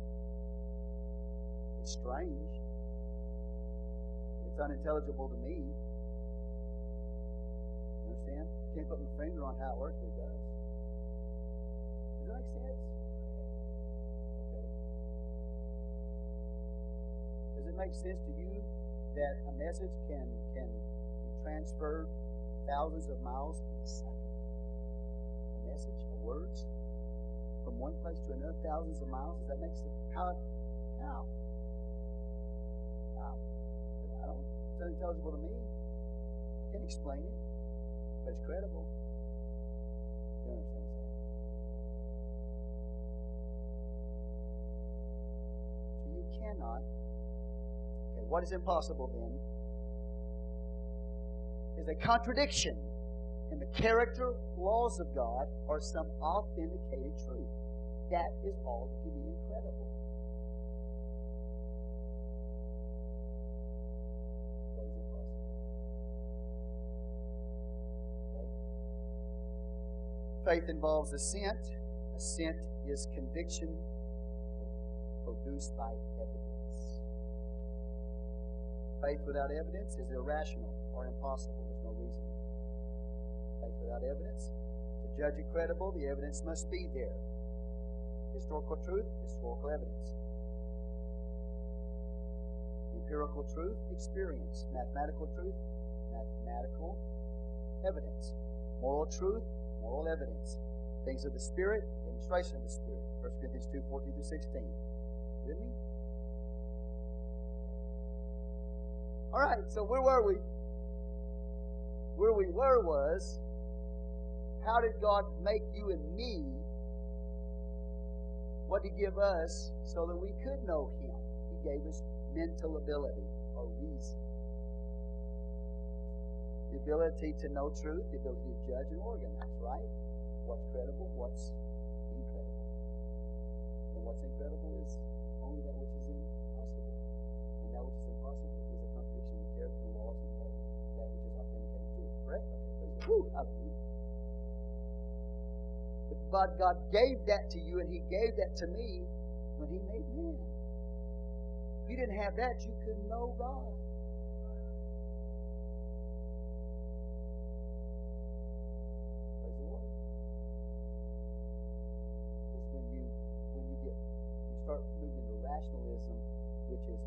Speaker 1: It's strange. It's unintelligible to me. You understand? I can't put my finger on how it works, but it does. Does that make sense? Okay. Does it make sense to you that a message can can be transferred thousands of miles in a second? Message, words? from one place to another, thousands of miles? Does that make sense? How? How? I don't. It's unintelligible to me. I can't explain it, but it's credible. You understand? So you cannot. Okay, what is impossible then? Is a contradiction in the character, laws of God, are some authenticated truth. That is all that can be incredible. What is impossible? Okay. Faith involves assent. Assent is conviction produced by evidence. Faith without evidence is irrational or impossible. Judge it credible, the evidence must be there. Historical truth, historical evidence. Empirical truth, experience. Mathematical truth, mathematical evidence. Moral truth, moral evidence. Things of the Spirit, demonstration of the Spirit. 1 Corinthians 2 14 through 16. With me? All right, so where were we? Where we were was how did God make you and me? What did He give us so that we could know Him? He gave us mental ability or reason. The ability to know truth, the ability to judge and organize, right? What's credible, what's incredible. And what's incredible is only that which is impossible. And that which is impossible is a contradiction of the character laws and that, which is authenticated truth. Correct? Okay. But God gave that to you and He gave that to me when He made man. If you didn't have that, you couldn't know God. Just when you when you get you start moving into rationalism, which is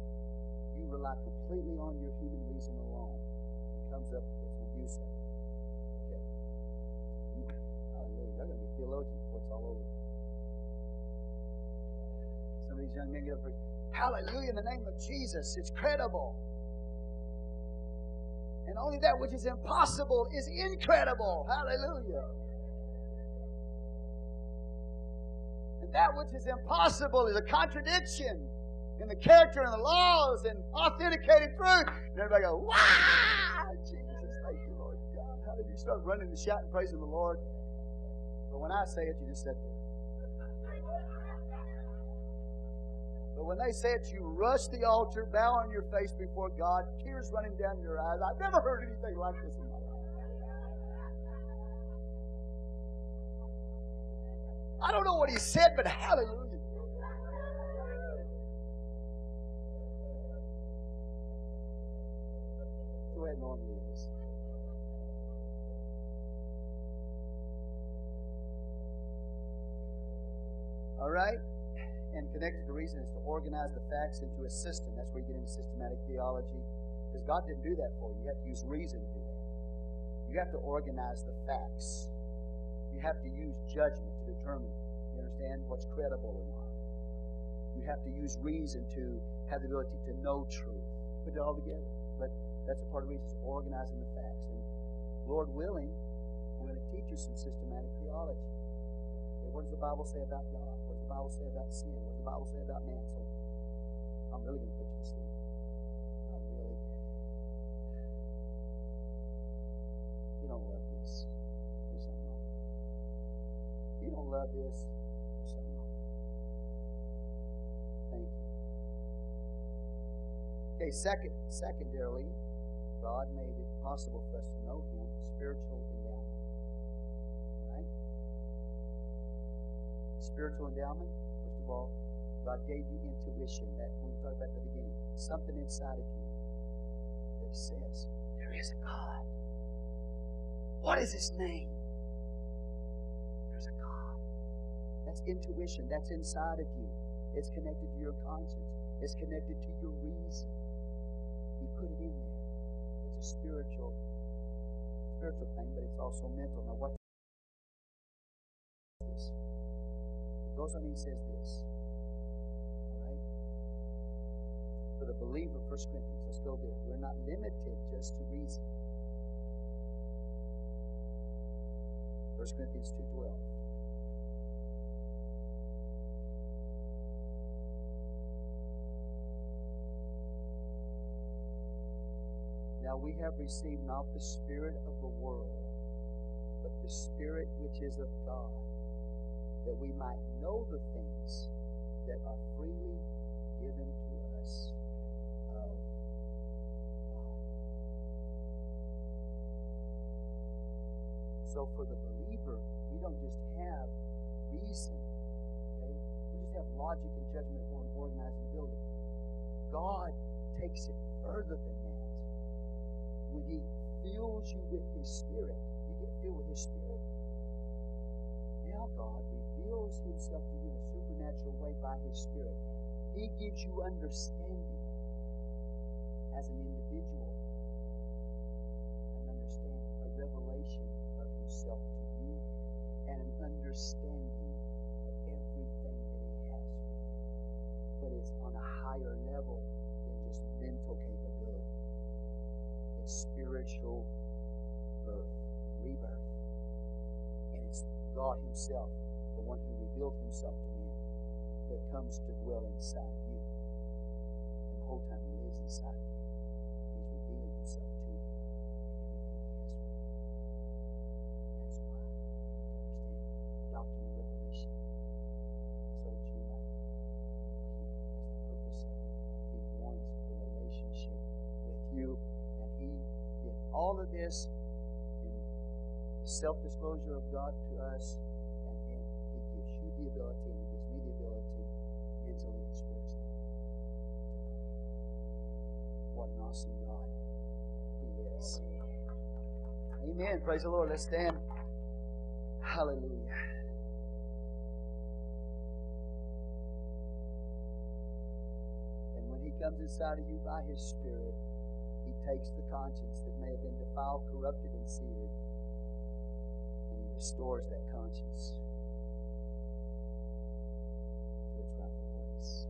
Speaker 1: you rely completely on your human reason alone. It comes up effort. Okay. Hallelujah. They're going to be theologians before it's all over. Some of these young men get up Hallelujah in the name of Jesus. It's credible. And only that which is impossible is incredible. Hallelujah. And that which is impossible is a contradiction in the character and the laws and authenticated truth. And everybody go, wow, Jesus, thank you, Lord God. How did you start running and shouting, praising the Lord? But when I say it, you just sit there. But when they say it, you rush the altar, bow on your face before God, tears running down your eyes. I've never heard anything like this in my life. I don't know what he said, but hallelujah. the way it normally is. All right? And connected to reason is to organize the facts into a system. That's where you get into systematic theology. Because God didn't do that for you. You have to use reason to do that. You have to organize the facts. You have to use judgment to determine, you understand, what's credible or not. You have to use reason to have the ability to know truth. Put it all together. But that's a part of reason is organizing the facts. And Lord willing, we're going to teach you some systematic theology. What does the Bible say about God? What does the Bible say about sin? What does the Bible say about man? So I'm really going to put you to sleep. Not really. You don't love this. There's something wrong. You don't love this. There's something wrong. Thank you. Okay, second, secondarily, God made it possible for us to know Him, spiritual endowment. Spiritual endowment, first of all, God gave you intuition. That when we talked about at the beginning, something inside of you that says, There is a God. What is his name? There's a God. That's intuition. That's inside of you. It's connected to your conscience. It's connected to your reason. He put it in there. It's a spiritual, spiritual thing, but it's also mental. Now, what is this? Goes on and he says this. Right? For the believer, 1 Corinthians, let's go there. We're not limited just to reason. 1 Corinthians 2.12. Now we have received not the Spirit of the world, but the Spirit which is of God, that we might know the things that are freely given to us. So for the believer, we don't just have reason, okay? We just have logic and judgment or an organizing ability. God takes it further than that when He fills you with His Spirit, you get filled with His Spirit. God reveals Himself to you in a supernatural way by His Spirit. He gives you understanding as an individual, an understanding, a revelation of Himself to you, and an understanding of everything that He has for you. But it's on a higher level than just mental capability It's spiritual birth, rebirth. God Himself, the one who revealed Himself to man, that comes to dwell inside of you. And the whole time He lives inside of you, He's revealing Himself to you self disclosure of God to us, and then He gives you the ability, and He gives me the ability, mentally and spiritually. What an awesome God He is. Amen. Praise the Lord. Let's stand. Hallelujah. And when He comes inside of you by His Spirit, He takes the conscience that may have been defiled, corrupted, and seared, restores that conscience to its rightful place.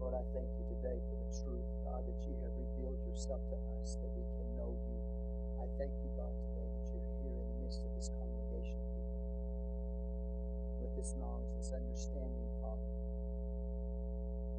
Speaker 1: Lord, I thank you today for the truth, God, that you have revealed yourself to us, that we can know you. I thank you, God, today that you're here in the midst of this congregation of people with this knowledge, this understanding, Father,